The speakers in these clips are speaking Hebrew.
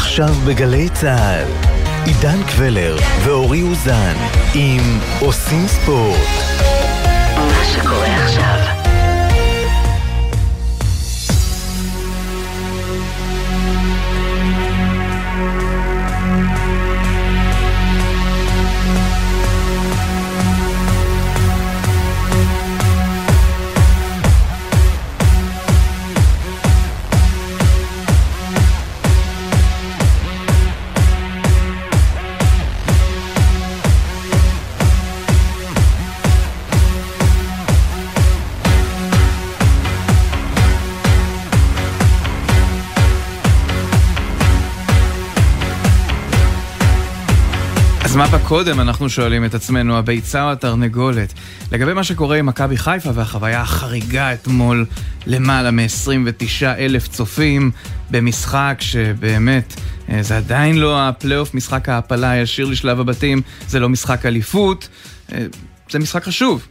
עכשיו בגלי צה"ל, עידן קבלר ואורי אוזן עם עושים ספורט. מה שקורה מה בא קודם, אנחנו שואלים את עצמנו, הביצה או התרנגולת? לגבי מה שקורה עם מכבי חיפה והחוויה החריגה אתמול, למעלה מ-29 אלף צופים במשחק שבאמת, אה, זה עדיין לא הפלייאוף, משחק ההעפלה הישיר לשלב הבתים, זה לא משחק אליפות, אה, זה משחק חשוב.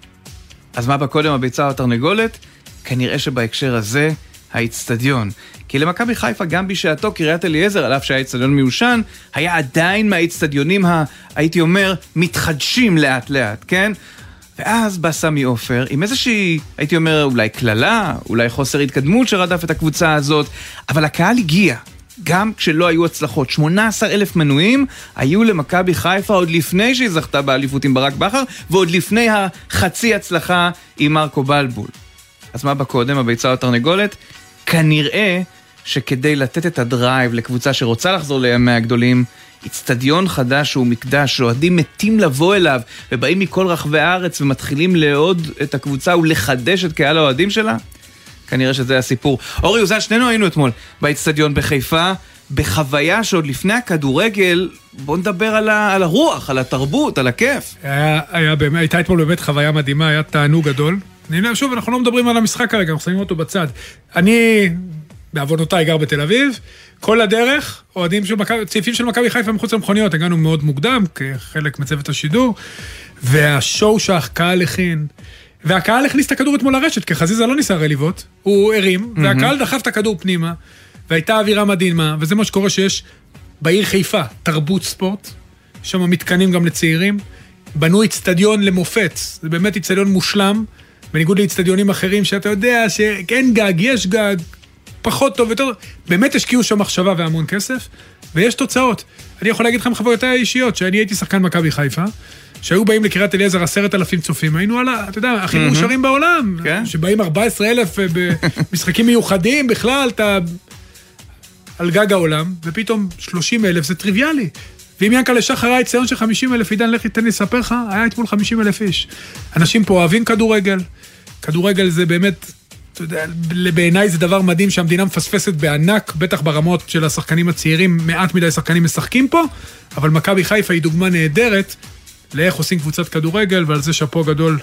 אז מה בא קודם, הביצה או התרנגולת? כנראה שבהקשר הזה, האיצטדיון. כי למכבי חיפה גם בשעתו קריית אליעזר, על אף שהיה איצטדיון מיושן, היה עדיין מהאיצטדיונים, ה, הייתי אומר, מתחדשים לאט לאט, כן? ואז בא סמי עופר עם איזושהי, הייתי אומר, אולי קללה, אולי חוסר התקדמות שרדף את הקבוצה הזאת, אבל הקהל הגיע. גם כשלא היו הצלחות. 18 אלף מנויים היו למכבי חיפה עוד לפני שהיא זכתה באליפות עם ברק בכר, ועוד לפני החצי הצלחה עם מרקו בלבול. אז מה בקודם, הביצה או התרנגולת? כנראה שכדי לתת את הדרייב לקבוצה שרוצה לחזור לימי הגדולים, איצטדיון חדש שהוא מקדש, שאוהדים מתים לבוא אליו, ובאים מכל רחבי הארץ ומתחילים לאהוד את הקבוצה ולחדש את קהל האוהדים שלה? כנראה שזה הסיפור. אורי אוזן, שנינו היינו אתמול באיצטדיון בחיפה, בחוויה שעוד לפני הכדורגל, בוא נדבר על, ה, על הרוח, על התרבות, על הכיף. היה, היה, הייתה אתמול באמת חוויה מדהימה, היה תענוג גדול. שוב, אנחנו לא מדברים על המשחק כרגע, אנחנו שמים אותו בצד. אני בעוונותיי גר בתל אביב, כל הדרך, אוהדים של מכבי, צעיפים של מכבי חיפה מחוץ למכוניות, הגענו מאוד מוקדם, כחלק מצוות השידור, והשואו שהקהל הכין, והקהל הכניס את הכדור אתמול לרשת, כי חזיזה לא ניסה רליבות, הוא הרים, mm-hmm. והקהל דחף את הכדור פנימה, והייתה אווירה מדהימה, וזה מה שקורה שיש בעיר חיפה, תרבות ספורט, שם מתקנים גם לצעירים, בנו איצטדיון למופת, זה באמת איצטדיון מושלם, בניגוד לאיצטדיונים אחרים שאתה יודע שאין גג, יש גג, פחות טוב, יותר... באמת השקיעו שם מחשבה והמון כסף, ויש תוצאות. אני יכול להגיד לכם חוויותיי האישיות, שאני הייתי שחקן מכבי חיפה, שהיו באים לקריית אליעזר עשרת אלפים צופים, היינו על ה... אתה יודע, הכי מאושרים בעולם. כן. שבאים 14 אלף אה, במשחקים מיוחדים, בכלל, אתה... על גג העולם, ופתאום 30 אלף זה טריוויאלי. ואם ינקלה שחר היה ציון של 50 אלף, עידן, לך תן לי לספר לך, היה אתמול 50 אלף איש. אנשים פה אוהבים כדורגל, כדורגל זה באמת אתה יודע, בעיניי זה דבר מדהים שהמדינה מפספסת בענק, בטח ברמות של השחקנים הצעירים, מעט מדי שחקנים משחקים פה, אבל מכבי חיפה היא דוגמה נהדרת לאיך עושים קבוצת כדורגל, ועל זה שאפו גדול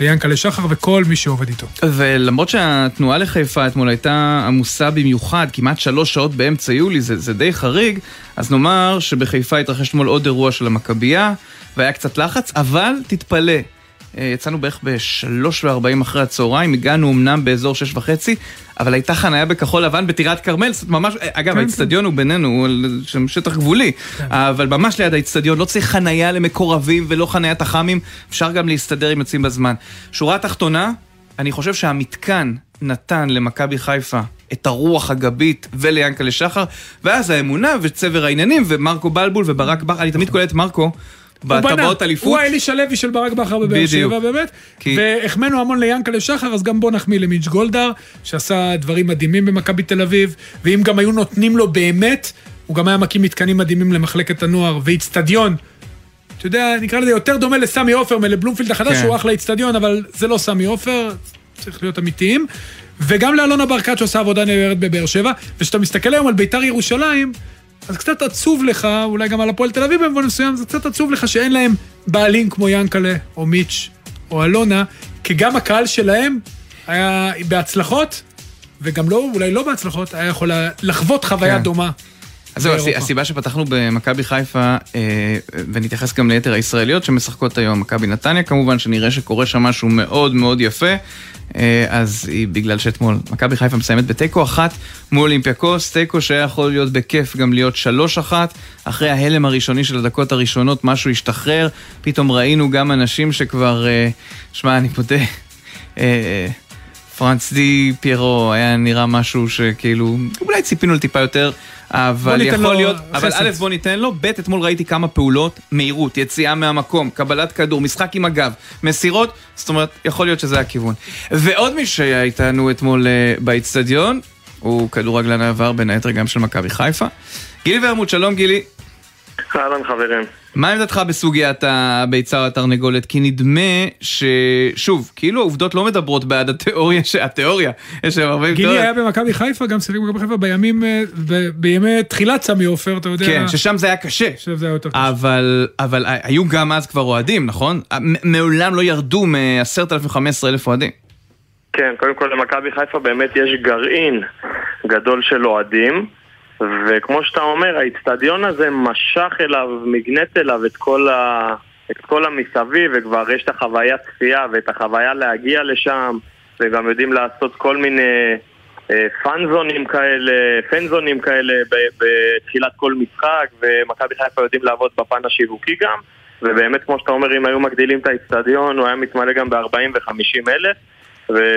ליאנקלה שחר וכל מי שעובד איתו. ולמרות שהתנועה לחיפה אתמול הייתה עמוסה במיוחד, כמעט שלוש שעות באמצע יולי, זה, זה די חריג, אז נאמר שבחיפה התרחש אתמול עוד אירוע של המכבייה, והיה קצת לחץ, אבל תתפלא, יצאנו בערך ב-3.40 אחרי הצהריים, הגענו אמנם באזור 6 וחצי, אבל הייתה חניה בכחול לבן בטירת כרמל, ממש, אה, אגב, כן, האיצטדיון כן. הוא בינינו, הוא שם שטח גבולי, כן. אבל ממש ליד האיצטדיון, לא צריך חניה למקורבים ולא חניית אח"מים, אפשר גם להסתדר אם יוצאים בזמן. שורה תחתונה, אני חושב שהמתקן נתן למכבי חיפה את הרוח הגבית וליענקלה שחר, ואז האמונה וצבר העניינים, ומרקו בלבול וברק בכר, אני תמיד קולט מרקו. בטבעות אליפות. הוא האלישע לוי של ברק בכר בבאר שבע באמת. כי... והחמאנו המון ליאנקלה שחר, אז גם בוא נחמיא למיץ' גולדהר, שעשה דברים מדהימים במכבי תל אביב, ואם גם היו נותנים לו באמת, הוא גם היה מקים מתקנים מדהימים למחלקת הנוער, ואיצטדיון. אתה יודע, נקרא לזה יותר דומה לסמי עופר מלבלומפילד החדש, כן. שהוא אחלה איצטדיון, אבל זה לא סמי עופר, צריך להיות אמיתיים. וגם לאלונה ברקת שעושה עבודה נהדרת בבאר שבע, וכשאתה מסתכל היום על ביתר ירושלים, אז קצת עצוב לך, אולי גם על הפועל תל אביב במובן מסוים, זה קצת עצוב לך שאין להם בעלים כמו ינקלה, או מיץ', או אלונה, כי גם הקהל שלהם היה בהצלחות, וגם לא, אולי לא בהצלחות, היה יכול לחוות חוויה כן. דומה. אז זהו. הסיבה שפתחנו במכבי חיפה, אה, ונתייחס גם ליתר הישראליות שמשחקות היום, מכבי נתניה כמובן, שנראה שקורה שם משהו מאוד מאוד יפה, אה, אז היא בגלל שאתמול מכבי חיפה מסיימת בתיקו אחת מול אולימפיאקוס, תיקו שהיה יכול להיות בכיף גם להיות שלוש אחת, אחרי ההלם הראשוני של הדקות הראשונות משהו השתחרר, פתאום ראינו גם אנשים שכבר, אה, שמע, אני מודה, פרנס די פיירו היה נראה משהו שכאילו, אולי ציפינו לטיפה יותר, אבל יכול לו להיות, אבל חסד. א' בוא ניתן לו, ב' אתמול ראיתי כמה פעולות, מהירות, יציאה מהמקום, קבלת כדור, משחק עם הגב, מסירות, זאת אומרת, יכול להיות שזה הכיוון. ועוד מי שהיה איתנו אתמול אה, באיצטדיון, הוא כדורגלן העבר בין היתר גם של מכבי חיפה. גילי ורמוט, שלום גילי. אהלן חברים. מה עמדתך בסוגיית הביצה או התרנגולת? כי נדמה ששוב, כאילו העובדות לא מדברות בעד התיאוריה, ש- התיאוריה, יש שם הרבה גילי. היה במכבי חיפה, גם שיחק במכבי חיפה בימים, אה, ב- בימי תחילת סמי עופר, אתה יודע. כן, ששם זה היה קשה. עכשיו זה היה יותר קשה. אבל, אבל היו גם אז כבר אוהדים, נכון? מ- מעולם לא ירדו מ-10,000-15,000 אוהדים. כן, קודם כל למכבי חיפה באמת יש גרעין גדול של אוהדים וכמו שאתה אומר, האיצטדיון הזה משך אליו, מגנט אליו את כל, ה... את כל המסביב וכבר יש את החוויית צפייה ואת החוויה להגיע לשם וגם יודעים לעשות כל מיני אה, פאנזונים כאלה, פנזונים כאלה בתחילת כל משחק ומכבי חיפה יודעים לעבוד בפן השיווקי גם ובאמת כמו שאתה אומר, אם היו מגדילים את האיצטדיון הוא היה מתמלא גם ב-40 ו-50 אלף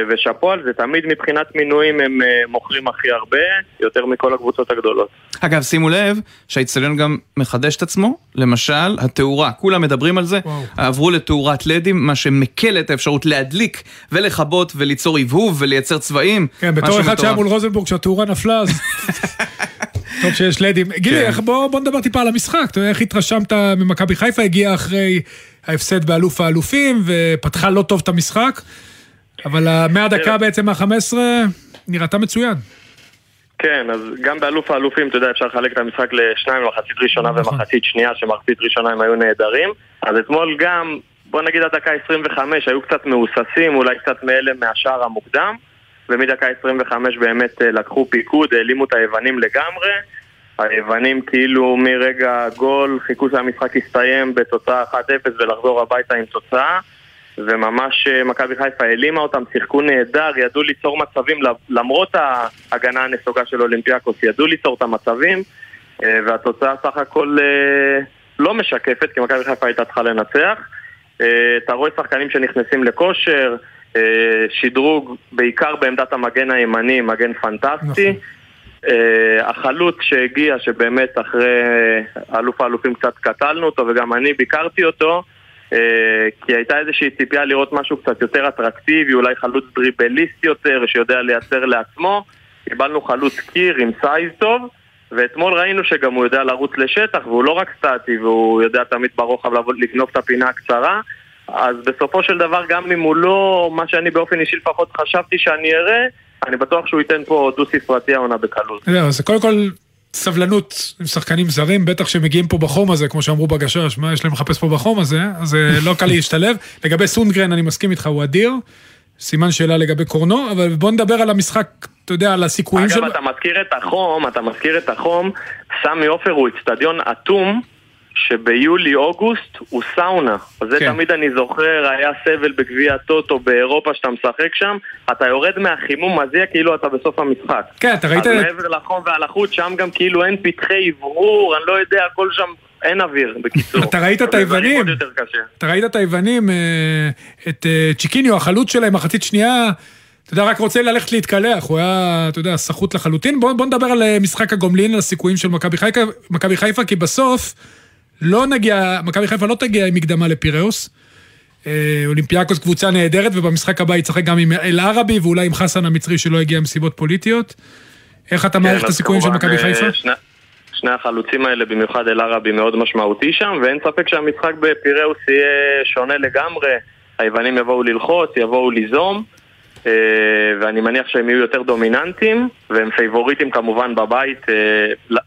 ושאפו על זה, תמיד מבחינת מינויים הם אה, מוכרים הכי הרבה, יותר מכל הקבוצות הגדולות. אגב, שימו לב שהאיצטדיון גם מחדש את עצמו, למשל, התאורה, כולם מדברים על זה, וואו. עברו לתאורת לדים, מה שמקל את האפשרות להדליק ולכבות וליצור הבהוב ולייצר צבעים. כן, בתור אחד שהיה. מול רוזנבורג שהתאורה נפלה, אז... טוב שיש לדים. גילי, כן. בוא בוא נדבר טיפה על המשחק. אתה יודע, איך התרשמת ממכבי חיפה? הגיעה אחרי ההפסד באלוף האלופים, ופתחה לא טוב את המשחק, אבל מהדקה בעצם מה-15 נראתה מצוין. כן, אז גם באלוף האלופים, אתה יודע, אפשר לחלק את המשחק לשניים, מחצית ראשונה נכון. ומחצית שנייה, שמחצית ראשונה הם היו נהדרים. אז אתמול גם, בוא נגיד עד דקה 25, היו קצת מהוססים, אולי קצת מאלה מהשער המוקדם, ומדקה 25 באמת אה, לקחו פיקוד, העלימו את היוונים לגמרי. היוונים כאילו מרגע הגול חיכו שהמשחק יסתיים בתוצאה 1-0 ולחזור הביתה עם תוצאה וממש אה, מכבי חיפה העלימה אותם, שיחקו נהדר, ידעו ליצור מצבים למרות ההגנה הנסוגה של אולימפיאקוס, ידעו ליצור את המצבים אה, והתוצאה סך הכל אה, לא משקפת כי מכבי חיפה הייתה צריכה לנצח אתה רואה שחקנים שנכנסים לכושר, שדרוג בעיקר בעמדת המגן הימני, מגן פנטסטי נכון. החלוץ שהגיע, שבאמת אחרי אלוף האלופים קצת קטלנו אותו וגם אני ביקרתי אותו כי הייתה איזושהי ציפייה לראות משהו קצת יותר אטרקטיבי, אולי חלוץ דריבליסט יותר שיודע לייצר לעצמו קיבלנו חלוץ קיר עם size טוב ואתמול ראינו שגם הוא יודע לרוץ לשטח והוא לא רק סטטי והוא יודע תמיד ברוחב לגנוב את הפינה הקצרה אז בסופו של דבר גם אם הוא לא מה שאני באופן אישי לפחות חשבתי שאני אראה אני בטוח שהוא ייתן פה דו ספרתי העונה בקלות. זהו, אז קודם כל, סבלנות עם שחקנים זרים, בטח שמגיעים פה בחום הזה, כמו שאמרו בגשש, מה יש להם לחפש פה בחום הזה, אז אה, לא קל להשתלב. לגבי סונגרן, אני מסכים איתך, הוא אדיר. סימן שאלה לגבי קורנו, אבל בוא נדבר על המשחק, אתה יודע, על הסיכויים אגב, שלו. אתה מזכיר את החום, אתה מזכיר את החום, סמי עופר הוא אצטדיון אטום, שביולי-אוגוסט הוא סאונה. אז זה כן. תמיד אני זוכר, היה סבל בגביע הטוטו באירופה שאתה משחק שם, אתה יורד מהחימום מזיע כאילו אתה בסוף המשחק. כן, אתה ראית... אז מעבר לחום והלחות, שם גם כאילו אין פתחי אוורור, אני לא יודע, הכל שם, אין אוויר, בקיצור. אתה ראית את היוונים? אתה ראית את היוונים, אה, את אה, צ'יקיניו, החלוץ שלהם, מחצית שנייה, אתה יודע, רק רוצה ללכת להתקלח, הוא היה, אתה יודע, סחוט לחלוטין. בוא, בוא נדבר על אה, משחק הגומלין, על הסיכויים של מכבי חיפה, מכבי חיפה, כי בסוף לא נגיע, מכבי חיפה לא תגיע עם מקדמה לפיראוס. אה, אולימפיאקוס קבוצה נהדרת, ובמשחק הבא ישחק גם עם אל ערבי, ואולי עם חסן המצרי שלא הגיע מסיבות פוליטיות. איך אתה מעריך כן, את אז הסיכויים של מכבי אה, חיפה? שני, החלוצים האלה, במיוחד אל-ערבי, מאוד משמעותי שם, ואין ספק שהמשחק בפיראוס יהיה שונה לגמרי. היוונים יבואו ללחוץ, יבואו ליזום, אה, ואני מניח שהם יהיו יותר דומיננטיים, והם פייבוריטים כמובן בבית,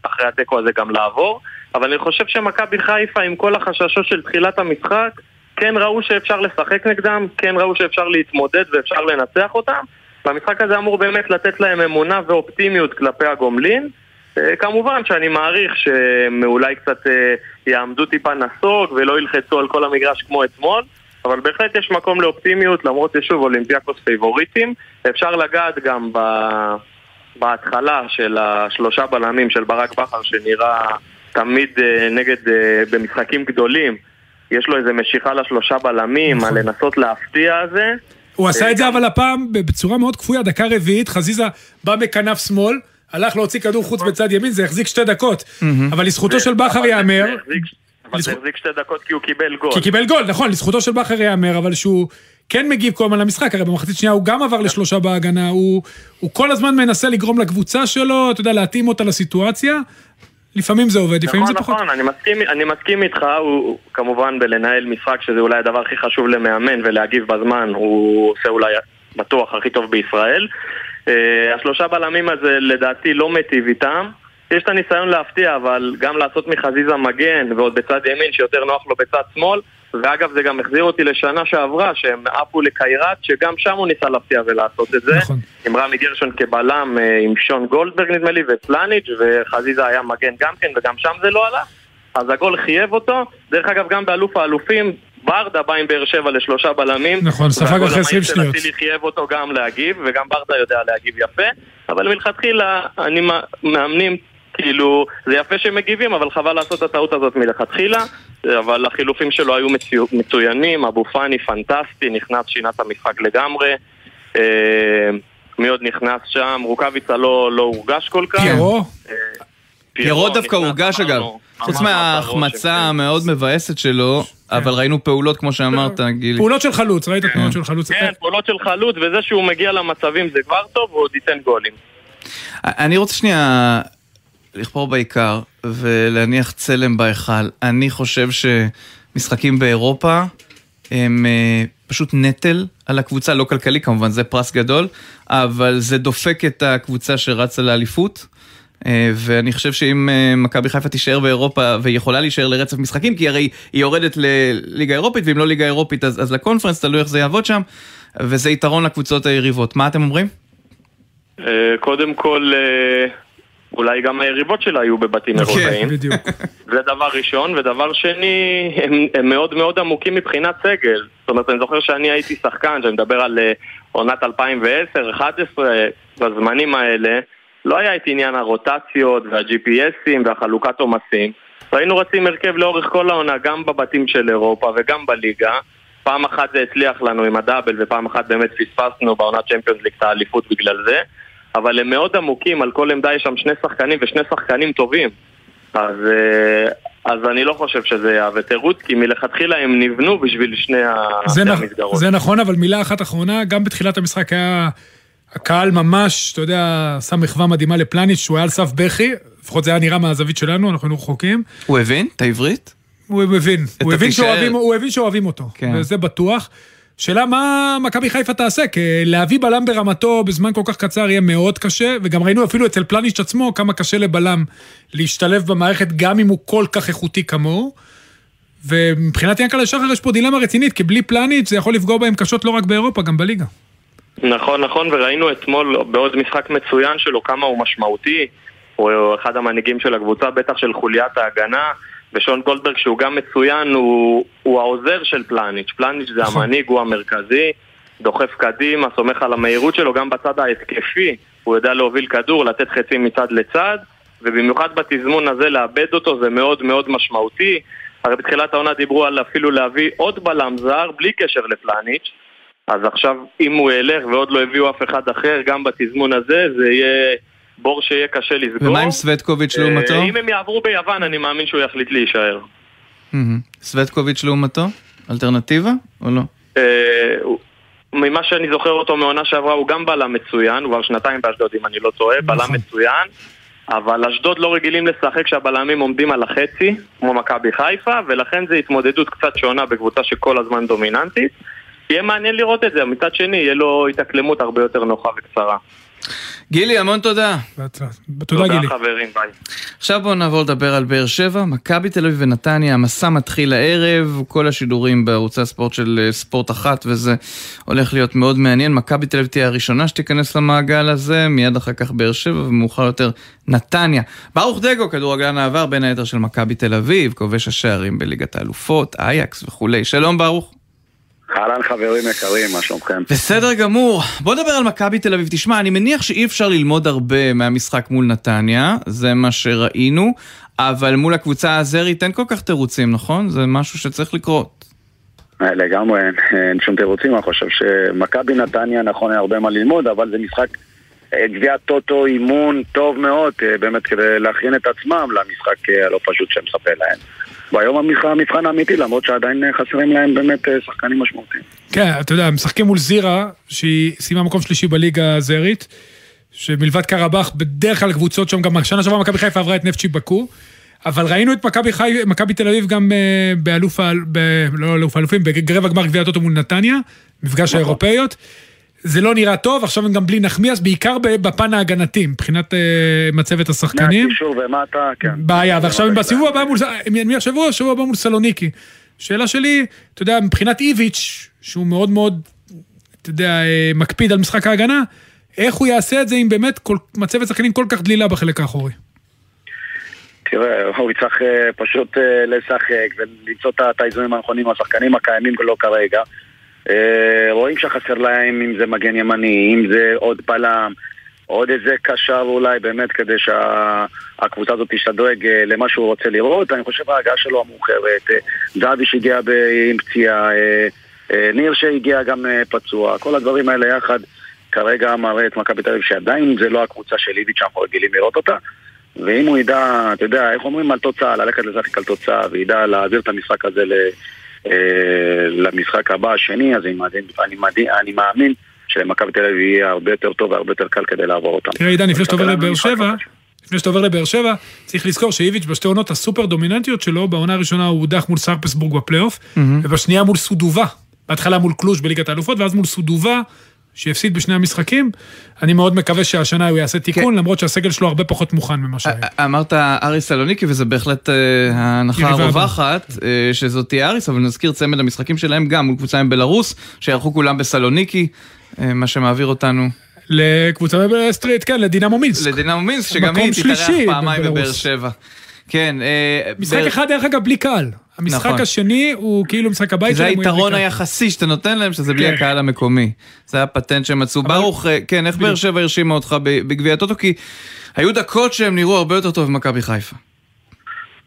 אחרי התיקו הזה גם לעבור. אבל אני חושב שמכבי חיפה, עם כל החששות של תחילת המשחק, כן ראו שאפשר לשחק נגדם, כן ראו שאפשר להתמודד ואפשר לנצח אותם. והמשחק הזה אמור באמת לתת להם אמונה ואופטימיות כלפי הגומלין. אה, כמובן שאני מעריך שהם אולי קצת אה, יעמדו טיפה נסוג ולא ילחצו על כל המגרש כמו אתמול, אבל בהחלט יש מקום לאופטימיות, למרות ששוב אולימפיאקוס פייבוריטים. אפשר לגעת גם ב... בהתחלה של השלושה בלמים של ברק בכר שנראה תמיד אה, נגד, אה, במשחקים גדולים, יש לו איזה משיכה לשלושה בלמים, נכון. על לנסות להפתיע הזה. הוא עשה אה, את זה אבל הפעם בצורה מאוד כפויה, דקה רביעית, חזיזה בא בכנף שמאל, הלך להוציא כדור חוץ בצד ימין, זה החזיק שתי דקות. אבל לזכותו של בכר ייאמר, אבל זה החזיק שתי דקות כי הוא קיבל גול. כי קיבל גול, נכון, לזכותו של בכר ייאמר, אבל שהוא כן מגיב כל הזמן למשחק, הרי במחצית שנייה הוא גם עבר לשלושה בהגנה, הוא, הוא כל הזמן מנסה לגרום לקבוצה שלו, אתה יודע, להתאים אותה לסיטואציה. לפעמים זה עובד, לפעמים נכון, זה פחות. נכון, אני מסכים, אני מסכים איתך, הוא כמובן בלנהל משחק שזה אולי הדבר הכי חשוב למאמן ולהגיב בזמן, הוא עושה אולי בטוח הכי טוב בישראל. Uh, השלושה בלמים הזה לדעתי לא מיטיב איתם. יש את הניסיון להפתיע, אבל גם לעשות מחזיזה מגן ועוד בצד ימין שיותר נוח לו בצד שמאל ואגב זה גם החזיר אותי לשנה שעברה שהם עפו לקיירת שגם שם הוא ניסה להפתיע ולעשות את זה נכון. עם רמי גרשון כבלם, אה, עם שון גולדברג נדמה לי ופלניץ' וחזיזה היה מגן גם כן וגם שם זה לא הלך אז הגול חייב אותו דרך אגב גם באלוף האלופים ברדה בא עם באר שבע לשלושה בלמים נכון, ספג והגול אחרי 20 המהיר של שניות. אצילי חייב אותו גם להגיב וגם ברדה יודע להגיב יפה אבל מלכתחילה אני מאמנים כאילו, זה יפה שהם מגיבים, אבל חבל לעשות את הטעות הזאת מלכתחילה. אבל החילופים שלו היו מצו... מצוינים, אבו פאני פנטסטי, נכנס, שינה את המשחק לגמרי. אה, מי עוד נכנס שם? רוקאביצה לא, לא הורגש כל כך. פיירו, אה, פיירו דווקא הורגש אגב. אמרנו, חוץ מההחמצה הרושם, המאוד מבאסת שלו, אבל ראינו פעולות כמו שאמרת, גילי. פעולות של חלוץ, ראית תמונות של חלוץ? כן, פעולות של חלוץ, וזה שהוא מגיע למצבים זה כבר טוב, הוא עוד ייתן גולים. אני רוצה שנייה לכפור בעיקר ולהניח צלם בהיכל. אני חושב שמשחקים באירופה הם אה, פשוט נטל על הקבוצה, לא כלכלי כמובן, זה פרס גדול, אבל זה דופק את הקבוצה שרצה לאליפות. אה, ואני חושב שאם אה, מכבי חיפה תישאר באירופה והיא יכולה להישאר לרצף משחקים, כי הרי היא יורדת לליגה אירופית, ואם לא ליגה אירופית אז, אז לקונפרנס, תלוי איך זה יעבוד שם, וזה יתרון לקבוצות היריבות. מה אתם אומרים? קודם כל, אולי גם היריבות שלה היו בבתים נכון. אירופאיים. בדיוק. זה דבר ראשון, ודבר שני, הם, הם מאוד מאוד עמוקים מבחינת סגל. זאת אומרת, אני זוכר שאני הייתי שחקן, שאני מדבר על אה, עונת 2010-2011, בזמנים האלה, לא היה את עניין הרוטציות וה-GPSים והחלוקת עומסים. והיינו רצים הרכב לאורך כל העונה, גם בבתים של אירופה וגם בליגה. פעם אחת זה הצליח לנו עם הדאבל, ופעם אחת באמת פספסנו בעונת צ'מפיונס ליג את האליפות בגלל זה. אבל הם מאוד עמוקים, על כל עמדה יש שם שני שחקנים ושני שחקנים טובים. אז, אה, אז אני לא חושב שזה יהווה תירוץ, כי מלכתחילה הם נבנו בשביל שני נכ... המסגרות. זה נכון, אבל מילה אחת אחרונה, גם בתחילת המשחק היה... הקהל ממש, אתה יודע, שם מחווה מדהימה לפלניץ', שהוא היה על סף בכי, לפחות זה היה נראה מהזווית שלנו, אנחנו היינו רחוקים. הוא הבין את העברית? הוא מבין, הוא הבין. שאוהבים, הוא הבין שאוהבים אותו, כן. וזה בטוח. שאלה מה מכבי חיפה תעשה, כי להביא בלם ברמתו בזמן כל כך קצר יהיה מאוד קשה, וגם ראינו אפילו אצל פלניץ' עצמו כמה קשה לבלם להשתלב במערכת גם אם הוא כל כך איכותי כמוהו. ומבחינת ינקלה שחר יש פה דילמה רצינית, כי בלי פלניץ' זה יכול לפגוע בהם קשות לא רק באירופה, גם בליגה. נכון, נכון, וראינו אתמול בעוד משחק מצוין שלו כמה הוא משמעותי. הוא אחד המנהיגים של הקבוצה, בטח של חוליית ההגנה. ושון גולדברג שהוא גם מצוין, הוא, הוא העוזר של פלניץ'. פלניץ' זה נכון. המנהיג, הוא המרכזי, דוחף קדימה, סומך על המהירות שלו גם בצד ההתקפי. הוא יודע להוביל כדור, לתת חצים מצד לצד, ובמיוחד בתזמון הזה לאבד אותו זה מאוד מאוד משמעותי. הרי בתחילת העונה דיברו על אפילו להביא עוד בלם זר בלי קשר לפלניץ'. אז עכשיו, אם הוא ילך ועוד לא הביאו אף אחד אחר, גם בתזמון הזה, זה יהיה בור שיהיה קשה לסגור. ומה עם סווטקוביץ' אה, לעומתו? אם הם יעברו ביוון, אני מאמין שהוא יחליט להישאר. סווטקוביץ' לעומתו? אלטרנטיבה או לא? אה, ממה שאני זוכר אותו מעונה שעברה, הוא גם בלם מצוין, הוא כבר שנתיים באשדוד אם אני לא טועה, בלם נכון. מצוין. אבל אשדוד לא רגילים לשחק כשהבלמים עומדים על החצי, כמו מכבי חיפה, ולכן זו התמודדות קצת שונה בקבוצה שכל הזמן דומיננטית. יהיה מעניין לראות את זה, מצד שני, יהיה לו התאקלמות הרבה יותר נוחה וקצרה. גילי, המון תודה. בהצלחה. תודה גילי. תודה חברים, ביי. עכשיו בואו נעבור לדבר על באר שבע, מכבי תל אביב ונתניה, המסע מתחיל הערב, כל השידורים בערוצי הספורט של אה, ספורט אחת, וזה הולך להיות מאוד מעניין. מכבי תל אביב תהיה הראשונה שתיכנס למעגל הזה, מיד אחר כך באר שבע, ומאוחר יותר נתניה. ברוך דגו, כדורגלן העבר, בין היתר של מכבי תל אביב, כובש השערים בליגת האלופות, אייקס וכולי. שלום ברוך. אהלן חברים יקרים, מה שלומכם? בסדר גמור. בוא נדבר על מכבי תל אביב. תשמע, אני מניח שאי אפשר ללמוד הרבה מהמשחק מול נתניה, זה מה שראינו, אבל מול הקבוצה האזרית אין כל כך תירוצים, נכון? זה משהו שצריך לקרות. אה, לגמרי, אין, אין שום תירוצים, אני חושב שמכבי נתניה נכון היה הרבה מה ללמוד, אבל זה משחק אה, גביע טוטו, אימון טוב מאוד, אה, באמת כדי להכין את עצמם למשחק הלא פשוט שמצפה להם. והיום המבחן האמיתי, למרות שעדיין אה, חסרים להם באמת אה, שחקנים משמעותיים. כן, אתה יודע, משחקים מול זירה, שהיא סיימה מקום שלישי בליגה הזרית, שמלבד קרבאח, בדרך כלל קבוצות שם, גם השנה שעברה מכבי חיפה עברה את נפצ'י בקו, אבל ראינו את מכבי חי... מכבי תל אביב גם אה, באלוף, ב... לא אלוף האלופים, ברבע גמר גביע הטוטו מול נתניה, מפגש האירופאיות. זה לא נראה טוב, עכשיו הם גם בלי נחמיאס, בעיקר בפן ההגנתי, מבחינת אה, מצבת השחקנים. מהקישור ומטה, כן. בעיה, ועכשיו הם בסיבוב הבא מול, הם מי השבוע? השבוע הבא מול סלוניקי. שאלה שלי, אתה יודע, מבחינת איביץ', שהוא מאוד מאוד, אתה יודע, אה, מקפיד על משחק ההגנה, איך הוא יעשה את זה אם באמת כל, מצבת שחקנים כל כך דלילה בחלק האחורי? תראה, הוא יצטרך אה, פשוט אה, לשחק ולמצוא את האיזונים הנכונים, השחקנים הקיימים לא כרגע. אה, רואים שחסר להם אם זה מגן ימני, אם זה עוד בלם, עוד איזה קשר אולי באמת כדי שהקבוצה הזאת תשתדרג אה, למה שהוא רוצה לראות. אני חושב ההגעה שלו המאוחרת, אה, זהבי שהגיע עם פציעה, ניר שהגיע גם פצוע, כל הדברים האלה יחד כרגע מראה את מכבי תל אביב שעדיין זה לא הקבוצה של איביץ' שאנחנו רגילים לראות אותה. ואם הוא ידע, אתה יודע, איך אומרים על תוצאה, ללכת לשחק על תוצאה, וידע להעביר את המשחק הזה למשחק הבא, השני, אז אני, מאמין- אני, מאמין- אני מאמין שלמכבי תל אביב יהיה הרבה יותר טוב והרבה יותר קל כדי לעבור אותם. תראה, עידן, לפני שאתה עובר לבאר שבע. לפני שאתה עובר לבאר שבע, צריך לזכור שאיביץ' בשתי עונות הסופר דומיננטיות שלו, בעונה הראשונה הוא הודח מול סרפסבורג בפלייאוף, ובשנייה מול סודובה. בהתחלה מול קלוש בליגת האלופות, ואז מול סודובה, שהפסיד בשני המשחקים. אני מאוד מקווה שהשנה הוא יעשה תיקון, למרות שהסגל שלו הרבה פחות מוכן ממה שהיה. אמרת אריס סלוניקי, וזה בהחלט אה, ההנחה הרווחת, אה, שזאת תהיה אריס, אבל נזכיר צמד המשחקים שלהם גם מול קבוצה עם בלרוס, שיערכו כולם בסלוניקי, אה, מה שמעביר אותנו לקבוצה בסטריט, כן, לדינמו מינסק. לדינמו מינסק, שגם היא תתארח פעמיים. בבאר שבע. כן, משחק באר- אחד, דרך אגב, בלי קהל. המשחק נכון. השני הוא כאילו משחק הבית זה שלהם. יהיה היתרון. היחסי שאתה נותן להם, שזה בלי כן. הקהל המקומי. זה הפטנט שהם מצאו. ברוך, אה, כן, איך באר שבע הרשימה אותך בגביע הטוטו? כי היו דקות שהם נראו הרבה יותר טוב ממכבי חיפה.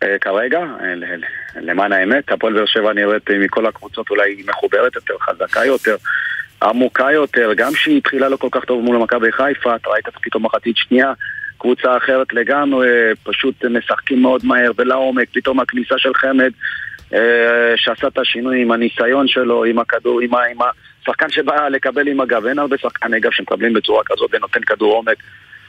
אה, כרגע, אה, למען האמת, הפועל באר שבע נראית מכל הקבוצות אולי מחוברת יותר, חזקה יותר, עמוקה יותר, גם שהיא התחילה לא כל כך טוב מול מכבי חיפה, אתה ראית פתאום מחצית שנייה, קבוצה אחרת לגמרי, פשוט משחקים מאוד מהר ולעומק, פתאום הכניסה של חמד, אה, שעשה את השינוי עם הניסיון שלו, עם הכדור, עם, ה- עם השחקן שבא לקבל עם הגב, אין הרבה שחקני גב שמקבלים בצורה כזאת ונותן כדור עומק.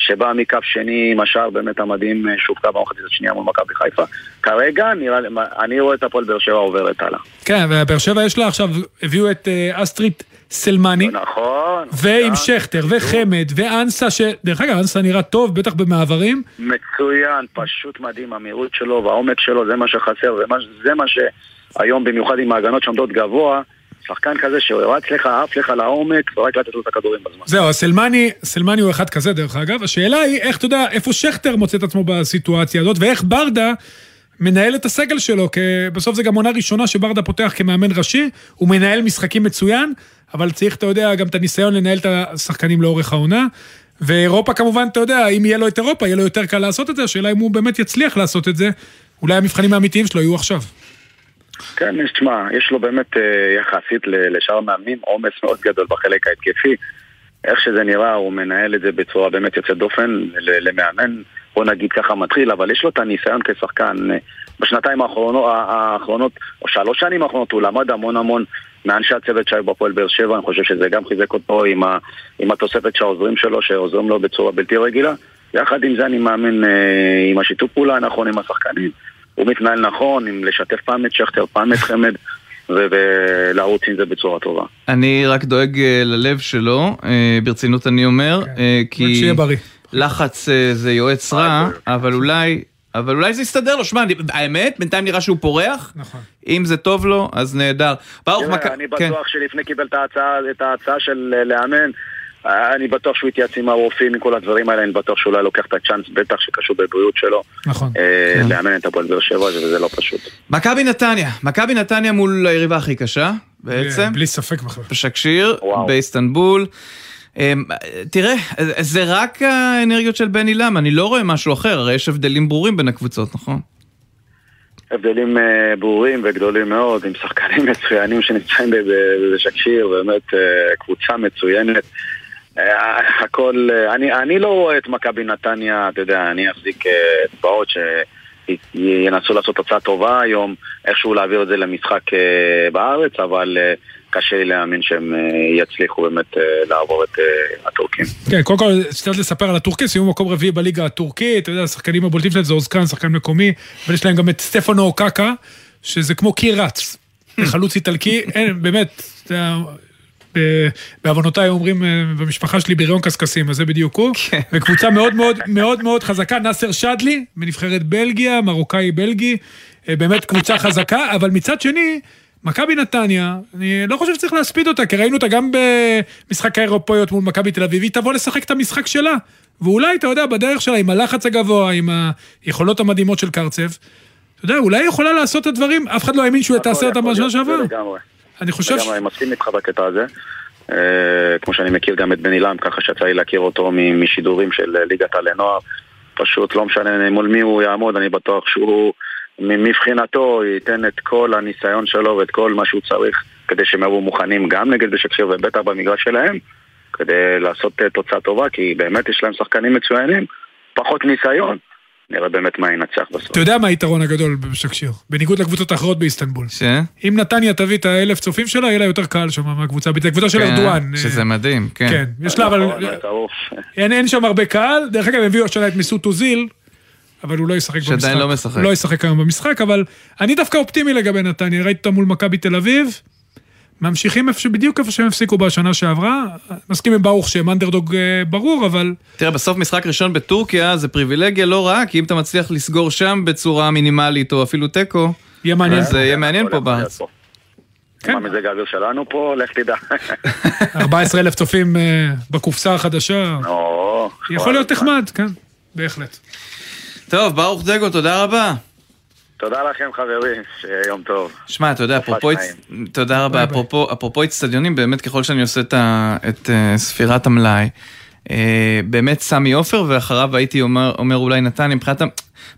שבא מקו שני עם השער באמת המדהים אה, שהובקע במחצית השנייה מול מכבי חיפה. כרגע נראה, אני רואה את הפועל באר שבע עוברת הלאה. כן, ובאר שבע יש לה עכשיו, הביאו את אה, אסטרית סלמני. נכון. ועם מצוין. שכטר וחמד ואנסה, שדרך אגב אנסה נראה טוב, בטח במעברים. מצוין, פשוט מדהים, המהירות שלו והעומק שלו, זה מה שחסר, זה מה, זה מה שהיום במיוחד עם ההגנות שעומדות גבוה, שחקן כזה שרץ לך, עף לך לעומק, ורק לתת לו את הכדורים בזמן. זהו, סלמני, סלמני הוא אחד כזה דרך אגב. השאלה היא, איך אתה יודע, איפה שכטר מוצא את עצמו בסיטואציה הזאת, ואיך ברדה מנהל את הסגל שלו, כי בסוף זה גם עונה ראשונה שברדה פותח כמאמן ראשי, הוא מנהל משחקים מצוין, אבל צריך, אתה יודע, גם את הניסיון לנהל את השחקנים לאורך העונה. ואירופה כמובן, אתה יודע, אם יהיה לו את אירופה, יהיה לו יותר קל לעשות את זה, השאלה אם הוא באמת יצליח לעשות את זה, אולי המבחנים האמיתיים שלו יהיו עכשיו. כן, תשמע, יש לו באמת אה, יחסית לשאר המאמנים עומס מאוד גדול בחלק ההתקפי. איך שזה נראה, הוא מנהל את זה בצורה באמת יוצאת דופן למאמן, בוא נגיד ככה מתחיל, אבל יש לו את הניסיון כשחקן. בשנתיים האחרונות, האחרונות, או שלוש שנים האחרונות, הוא למד המון המון מאנשי הצוות שהיו בפועל באר שבע, אני חושב שזה גם חיזק אותו עם, ה, עם התוספת של העוזרים שלו, שעוזרים לו בצורה בלתי רגילה. יחד עם זה אני מאמין אה, עם השיתוף פעולה הנכון עם השחקנים. הוא מתנהל נכון, עם לשתף פעם את שכטר, פעם את חמד. ולרוץ עם זה בצורה טובה. אני רק דואג אה, ללב שלו, אה, ברצינות אני אומר, כן. אה, כי שיהיה בריא. לחץ זה יועץ רע, אבל אולי... אבל אולי זה יסתדר לו, שמע, האמת, בינתיים נראה שהוא פורח, נכון. אם זה טוב לו, אז נהדר. ברוך מק... אני כן. בטוח שלפני קיבל את ההצעה, את ההצעה של אה, לאמן, אה, אני בטוח שהוא התייעץ עם הרופאים, עם כל הדברים האלה, אני בטוח שאולי לוקח את הצ'אנס, בטח שקשור בבריאות שלו, נכון. אה, כן. לאמן את הפועל באר שבע, וזה לא פשוט. מכבי נתניה, מכבי נתניה מול היריבה הכי קשה, בעצם, בלי ספק בכלל. בשקשיר, וואו. באיסטנבול. אמ, תראה, זה רק האנרגיות של בני לם, אני לא רואה משהו אחר, הרי יש הבדלים ברורים בין הקבוצות, נכון? הבדלים אה, ברורים וגדולים מאוד, עם שחקנים מצוינים שנמצאים בשקשיר, באמת אה, קבוצה מצוינת. אה, הכל, אני, אני לא רואה את מכבי נתניה, אתה יודע, אני אחזיק אצבעות שינסו לעשות תוצאה טובה היום, איכשהו להעביר את זה למשחק בארץ, אבל קשה לי להאמין שהם אה, יצליחו באמת אה, לעבור את אה, הטורקים. כן, קודם כל, קצת לספר על הטורקי, סיימו מקום רביעי בליגה הטורקית, אתה יודע, השחקנים הבולטים שלהם זה אוזקן, שחקן מקומי, אבל יש להם גם את סטפנו אוקקה, שזה כמו קיר רץ, חלוץ איטלקי, אין, באמת, בעוונותיי אומרים במשפחה שלי בריון קשקשים, אז זה בדיוק הוא. כן. וקבוצה מאוד מאוד מאוד מאוד חזקה, נאסר שדלי, מנבחרת בלגיה, מרוקאי בלגי, באמת קבוצה חזקה, אבל מצד שני, מכבי נתניה, אני לא חושב שצריך להספיד אותה, כי ראינו אותה גם במשחק האירופאיות מול מכבי תל אביב, היא תבוא לשחק את המשחק שלה. ואולי, אתה יודע, בדרך שלה, עם הלחץ הגבוה, עם היכולות המדהימות של קרצב, אתה יודע, אולי היא יכולה לעשות את הדברים, אף אחד לא האמין שהוא תעשה אותם בשנה שעברה. לגמרי. אני חושב. לגמרי, אני מסכים איתך בקטע הזה. אה, כמו שאני מכיר גם את בני לם, ככה שיצא לי להכיר אותו משידורים של ליגת העל לנוער. פשוט לא משנה מול מי הוא יעמוד, אני בטוח שהוא מבחינתו ייתן את כל הניסיון שלו ואת כל מה שהוא צריך כדי שהם יבואו מוכנים גם נגד בשקשיר ובטח במגרש שלהם כדי לעשות אה, תוצאה טובה כי באמת יש להם שחקנים מצוינים, פחות ניסיון. נראה באמת מה ינצח בסוף. אתה יודע מה היתרון הגדול בשקשיר? בניגוד לקבוצות האחרות באיסטנבול. ש? אם נתניה תביא את האלף צופים שלה, יהיה לה יותר קהל שם מהקבוצה, זה קבוצה של כן, ארדואן. שזה מדהים, כן. כן, יש לה אבל... נכון, אין שם הרבה קהל, דרך אגב הביאו השנה את מסות אוזיל, אבל הוא לא ישחק שעדיין במשחק. לא משחק. הוא לא ישחק היום במשחק, אבל אני דווקא אופטימי לגבי נתניה, ראיתי אותם מול מכבי תל אביב, ממשיכים בדיוק איפה שהם הפסיקו בשנה שעברה, מסכים עם ברוך שהם אנדרדוג אה, ברור, אבל תראה, בסוף משחק ראשון בטורקיה זה פריבילגיה לא רעה, כי אם אתה מצליח לסגור שם בצורה מינימלית או אפילו תיקו, יהיה מעניין. אז אה, יהיה מעניין פה בארץ. כן. עם המזג האוויר שלנו פה, לך תדע. 14 אלף צופים אה, בקופסה החדשה, יכול להיות נחמד, כן, בהחלט. טוב, ברוך דגו, תודה רבה. תודה לכם חברים, שיהיה יום טוב. שמע, אתה יודע, אפרופו, תודה רבה. אפרופו, אפרופו אצטדיונים, באמת ככל שאני עושה את, ה, את uh, ספירת המלאי, uh, באמת סמי עופר, ואחריו הייתי אומר, אומר אולי נתניה, מבחינת,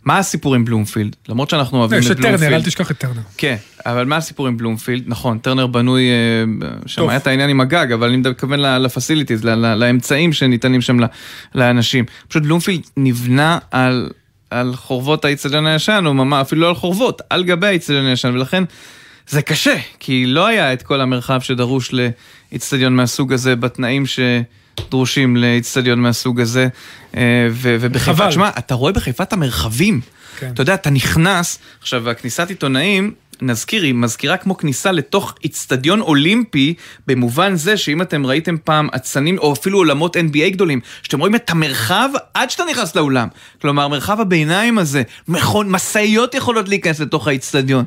מה הסיפור עם בלומפילד? למרות שאנחנו אוהבים יש את את טרנר, בלומפילד. אל תשכח את טרנר. כן, אבל מה הסיפור עם בלומפילד? נכון, טרנר בנוי, אה, שם. היה את העניין עם הגג, אבל אני מתכוון לפסיליטיז, לאמצעים שניתנים שם ל- לאנשים. פשוט בלומפילד נבנה על, על חורבות האיצטדיון הישן, או ממש, אפילו לא על חורבות, על גבי האיצטדיון הישן, ולכן זה קשה, כי לא היה את כל המרחב שדרוש לאיצטדיון מהסוג הזה, בתנאים שדרושים לאיצטדיון מהסוג הזה. אה, ובחיפה, חבל. תשמע, אתה רואה בחיפה את המרחבים. כן. אתה יודע, אתה נכנס, עכשיו, הכניסת עיתונאים, נזכיר, היא מזכירה כמו כניסה לתוך איצטדיון אולימפי, במובן זה שאם אתם ראיתם פעם אצנים, או אפילו עולמות NBA גדולים, שאתם רואים את המרחב עד שאתה נכנס לאולם. כלומר, מרחב הביניים הזה, מכון, משאיות יכולות להיכנס לתוך האיצטדיון,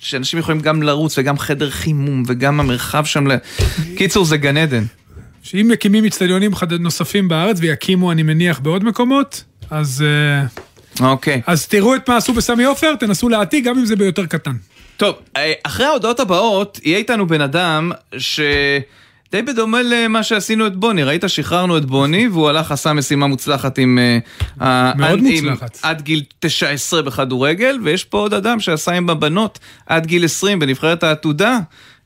שאנשים יכולים גם לרוץ, וגם חדר חימום, וגם המרחב שם, ל... קיצור, זה גן עדן. שאם מקימים אצטדיונים חד- נוספים בארץ, ויקימו, אני מניח, בעוד מקומות, אז, אה, אוקיי. אז תראו את מה עשו בסמי עופר, תנסו להעתיק, גם אם זה ביותר קטן. טוב, אה, אחרי ההודעות הבאות, יהיה איתנו בן אדם ש... די בדומה למה שעשינו את בוני, ראית? שחררנו את בוני, והוא הלך, עשה משימה מוצלחת עם... אה, מאוד עם- מוצלחת. עד גיל 19 בכדורגל, ויש פה עוד אדם שעשה עם הבנות עד גיל 20 בנבחרת העתודה.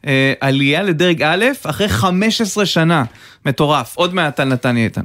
אה, עלייה לדרג א', אחרי 15 שנה. מטורף. עוד מעט על נתניה איתנו.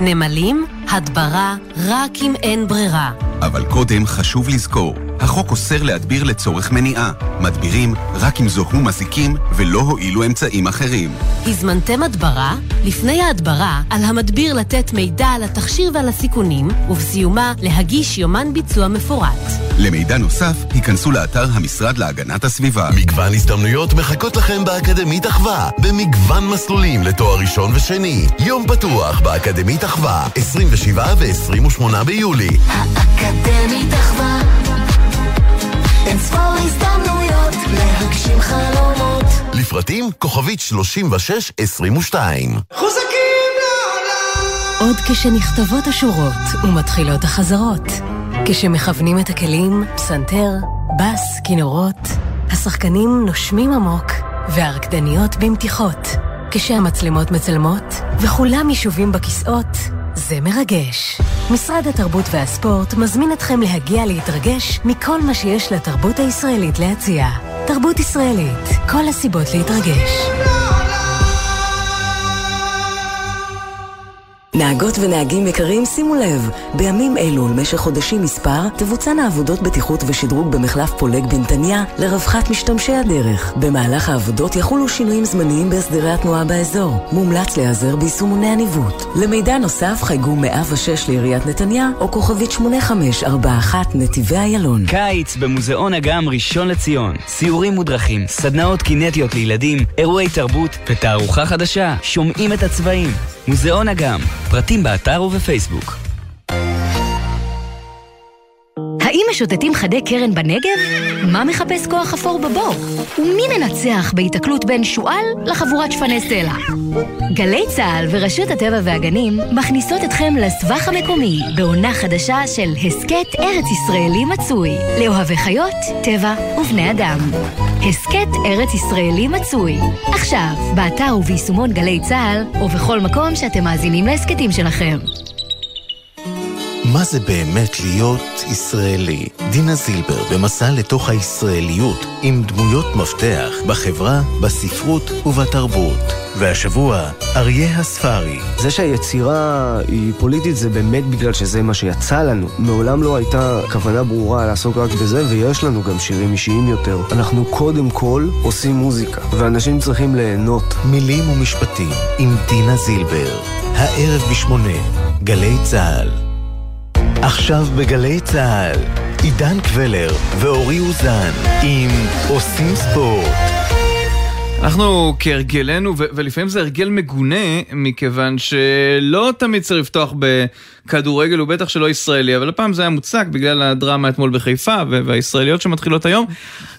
נמלים, הדברה, רק אם אין ברירה. אבל קודם חשוב לזכור, החוק אוסר להדביר לצורך מניעה. מדבירים רק אם זוהו מזיקים ולא הועילו אמצעים אחרים. הזמנתם הדברה? לפני ההדברה, על המדביר לתת מידע על התכשיר ועל הסיכונים, ובסיומה להגיש יומן ביצוע מפורט. למידע נוסף, היכנסו לאתר המשרד להגנת הסביבה. מגוון הזדמנויות מחכות לכם באקדמית אחווה, במגוון מסלולים לתואר ראשון ושני. יום פתוח באקדמית אחווה, 27 ו-28 ביולי. האקדמית אחווה, אין ספור הזדמנויות להגשים חלומות. לפרטים כוכבית 3622. חוזקים עוד כשנכתבות השורות ומתחילות החזרות. כשמכוונים את הכלים, פסנתר, בס, כינורות, השחקנים נושמים עמוק והרקדניות במתיחות. כשהמצלמות מצלמות וכולם ישובים בכיסאות, זה מרגש. משרד התרבות והספורט מזמין אתכם להגיע להתרגש מכל מה שיש לתרבות הישראלית להציע. תרבות ישראלית, כל הסיבות להתרגש. נהגות ונהגים יקרים, שימו לב, בימים אלו ולמשך חודשים מספר תבוצענה עבודות בטיחות ושדרוג במחלף פולג בנתניה לרווחת משתמשי הדרך. במהלך העבודות יחולו שינויים זמניים בהסדרי התנועה באזור. מומלץ להיעזר ביישומוני הניווט. למידע נוסף חייגו 106 לעיריית נתניה או כוכבית 8541 נתיבי איילון. קיץ במוזיאון אגם ראשון לציון. סיורים מודרכים, סדנאות קינטיות לילדים, אירועי תרבות ותערוכה חדשה. שומעים את הצבעים. מוזיאון אגם, פרטים באתר ובפייסבוק. משוטטים חדי קרן בנגב? מה מחפש כוח אפור בבור? ומי מנצח בהיתקלות בין שועל לחבורת שפני סלע? גלי צה"ל ורשות הטבע והגנים מכניסות אתכם לסבך המקומי בעונה חדשה של הסכת ארץ ישראלי מצוי לאוהבי חיות, טבע ובני אדם. הסכת ארץ ישראלי מצוי עכשיו, באתר וביישומון גלי צה"ל ובכל מקום שאתם מאזינים להסכתים שלכם. מה זה באמת להיות ישראלי? דינה זילבר במסע לתוך הישראליות עם דמויות מפתח בחברה, בספרות ובתרבות. והשבוע, אריה הספרי. זה שהיצירה היא פוליטית זה באמת בגלל שזה מה שיצא לנו. מעולם לא הייתה כוונה ברורה לעסוק רק בזה, ויש לנו גם שירים אישיים יותר. אנחנו קודם כל עושים מוזיקה, ואנשים צריכים ליהנות. מילים ומשפטים עם דינה זילבר. הערב בשמונה, גלי צה"ל. עכשיו בגלי צה"ל, עידן קבלר ואורי אוזן עם עושים ספורט. אנחנו כהרגלנו, ו- ולפעמים זה הרגל מגונה, מכיוון שלא תמיד צריך לפתוח בכדורגל, ובטח שלא ישראלי, אבל הפעם זה היה מוצק בגלל הדרמה אתמול בחיפה, והישראליות שמתחילות היום.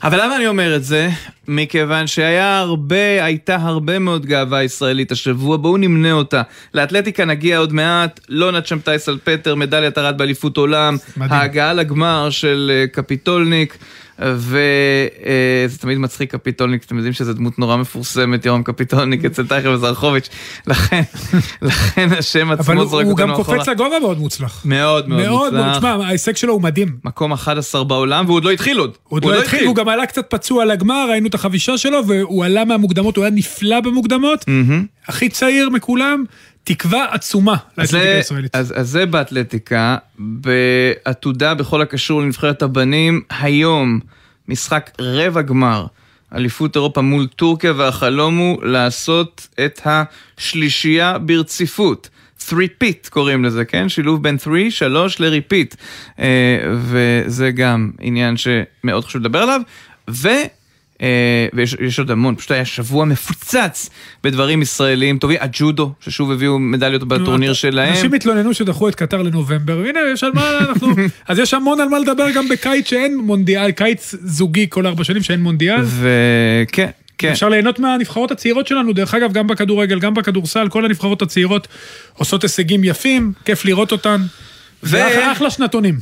אבל למה אני אומר את זה? מכיוון שהיה הרבה, הייתה הרבה מאוד גאווה ישראלית השבוע, בואו נמנה אותה. לאתלטיקה נגיע עוד מעט, לונה צ'מטאי סלפטר, מדליית ארד באליפות עולם, מדהים. ההגעה לגמר של אה, קפיטולניק. וזה תמיד מצחיק קפיטולניק, אתם יודעים שזו דמות נורא מפורסמת, יורם קפיטולניק אצל טייכר וזרחוביץ', לכן, לכן השם עצמו זורק אותנו אחורה. אבל הוא גם קופץ לגובה מאוד מוצלח. מאוד מאוד מוצלח. מאוד, תשמע, ההישג שלו הוא מדהים. מקום 11 בעולם, והוא עוד לא התחיל עוד. הוא עוד לא התחיל, הוא גם עלה קצת פצוע לגמר, ראינו את החבישה שלו, והוא עלה מהמוקדמות, הוא היה נפלא במוקדמות, הכי צעיר מכולם. תקווה עצומה לאתלטיקה הישראלית. אז, אז זה באתלטיקה, בעתודה בכל הקשור לנבחרת הבנים, היום משחק רבע גמר, אליפות אירופה מול טורקיה, והחלום הוא לעשות את השלישייה ברציפות. 3-פיט קוראים לזה, כן? שילוב בין 3, 3 ל-repeat. וזה גם עניין שמאוד חשוב לדבר עליו. ו... אה, ויש עוד המון, פשוט היה שבוע מפוצץ בדברים ישראליים טובים, הג'ודו, ששוב הביאו מדליות בטורניר שלהם. אנשים התלוננו שדחו את קטר לנובמבר, והנה יש על מה אנחנו, אז יש המון על מה לדבר גם בקיץ שאין מונדיאל, קיץ זוגי כל ארבע שנים שאין מונדיאל. וכן. כן. אפשר ליהנות מהנבחרות הצעירות שלנו, דרך אגב, גם בכדורגל, גם בכדורסל, כל הנבחרות הצעירות עושות הישגים יפים, כיף לראות אותן. ואחלה שנתונים.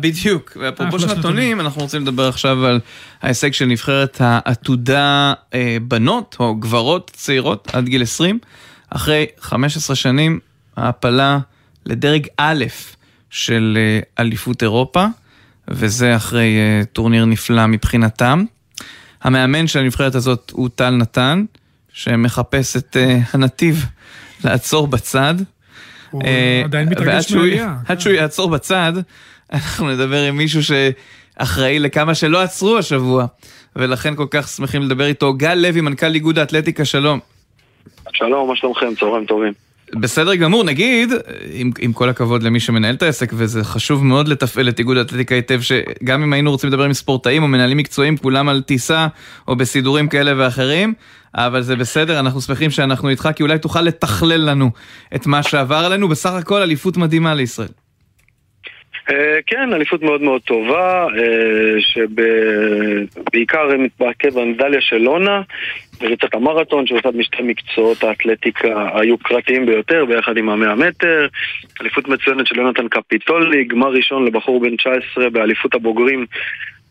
בדיוק, ואפרופו שנתונים, אנחנו רוצים לדבר עכשיו על ההישג של נבחרת העתודה אה, בנות, או גברות צעירות עד גיל 20. אחרי 15 שנים, העפלה לדרג א' של אה, אליפות אירופה, וזה אחרי אה, טורניר נפלא מבחינתם. המאמן של הנבחרת הזאת הוא טל נתן, שמחפש את הנתיב לעצור בצד. הוא עדיין מתרגש מהעלייה. עד שהוא יעצור בצד, אנחנו נדבר עם מישהו שאחראי לכמה שלא עצרו השבוע, ולכן כל כך שמחים לדבר איתו. גל לוי, מנכ"ל איגוד האתלטיקה, שלום. שלום, מה שלומכם? צהריים טובים. בסדר גמור, נגיד, עם, עם כל הכבוד למי שמנהל את העסק, וזה חשוב מאוד לתפעל את איגוד האתלטיקה היטב, שגם אם היינו רוצים לדבר עם ספורטאים או מנהלים מקצועיים, כולם על טיסה או בסידורים כאלה ואחרים, אבל זה בסדר, אנחנו שמחים שאנחנו איתך, כי אולי תוכל לתכלל לנו את מה שעבר עלינו, בסך הכל אליפות מדהימה לישראל. אה, כן, אליפות מאוד מאוד טובה, אה, שבעיקר מתמקד במדליה של לונה, בריצת המרתון, שעושה משתי מקצועות האתלטיקה היוקרתיים ביותר, ביחד עם המאה מטר, אליפות מצוינת של יונתן קפיטולי, גמר ראשון לבחור בן 19 באליפות הבוגרים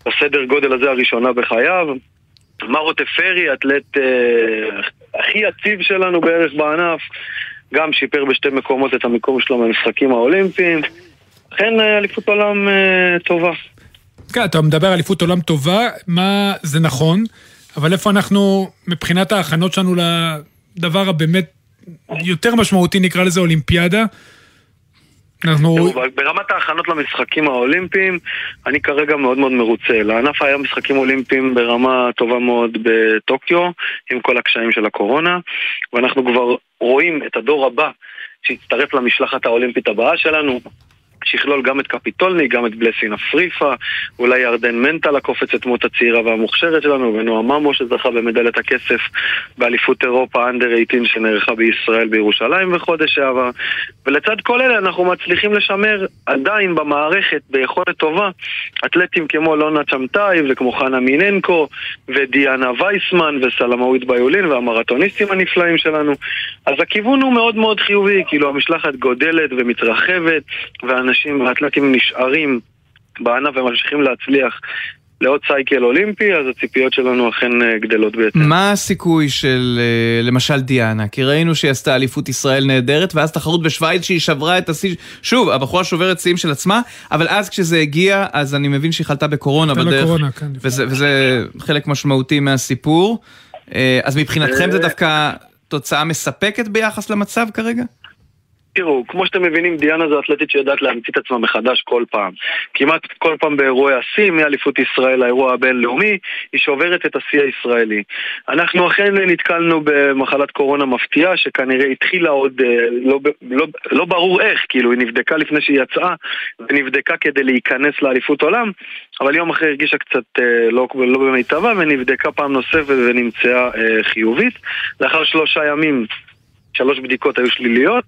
בסדר גודל הזה הראשונה בחייו. מרו תפרי, אתלט אה, הכי יציב שלנו בערך בענף, גם שיפר בשתי מקומות את המיקום שלו במשחקים האולימפיים. אכן אה, אליפות עולם אה, טובה. כן, אתה מדבר על אליפות עולם טובה, מה זה נכון, אבל איפה אנחנו, מבחינת ההכנות שלנו לדבר הבאמת יותר משמעותי, נקרא לזה אולימפיאדה, אנחנו... ברמת ההכנות למשחקים האולימפיים, אני כרגע מאוד מאוד מרוצה. לענף היה משחקים אולימפיים ברמה טובה מאוד בטוקיו, עם כל הקשיים של הקורונה, ואנחנו כבר רואים את הדור הבא שהצטרף למשלחת האולימפית הבאה שלנו, שיכלול גם את קפיטולני, גם את בלסינה פריפה, אולי ירדן מנטל הקופצת דמות הצעירה והמוכשרת שלנו, ונועה ממו שזכה במדליית הכסף באליפות אירופה אנדר 18 שנערכה בישראל בירושלים בחודש שעבר. ולצד כל אלה אנחנו מצליחים לשמר עדיין במערכת ביכולת טובה אתלטים כמו לונה צ'מטאי וכמו חנה מיננקו ודיאנה וייסמן וסלמאווית ביולין והמרתוניסטים הנפלאים שלנו. אז הכיוון הוא מאוד מאוד חיובי, כאילו המשלחת גודלת ומתרחבת ואנשים והאתלטים נשארים בענף וממשיכים להצליח לעוד סייקל אולימפי, אז הציפיות שלנו אכן אה, גדלות ביותר. מה הסיכוי של אה, למשל דיאנה? כי ראינו שהיא עשתה אליפות ישראל נהדרת, ואז תחרות בשוויץ שהיא שברה את השיא, שוב, הבחורה שוברת שיאים של עצמה, אבל אז כשזה הגיע, אז אני מבין שהיא חלתה בקורונה בדרך, בקורונה, כן, וזה, וזה חלק משמעותי מהסיפור. אה, אז מבחינתכם זה דווקא תוצאה מספקת ביחס למצב כרגע? תראו, כמו שאתם מבינים, דיאנה זו אתלטית שיודעת להמציא את עצמה מחדש כל פעם. כמעט כל פעם באירועי השיא, מאליפות ישראל לאירוע הבינלאומי, היא שוברת את השיא הישראלי. אנחנו אכן נתקלנו במחלת קורונה מפתיעה, שכנראה התחילה עוד, אה, לא, לא, לא ברור איך, כאילו, היא נבדקה לפני שהיא יצאה, ונבדקה כדי להיכנס לאליפות עולם, אבל יום אחרי הרגישה קצת אה, לא, לא במיטבה, ונבדקה פעם נוספת ונמצאה אה, חיובית. לאחר שלושה ימים שלוש בדיקות היו שליליות,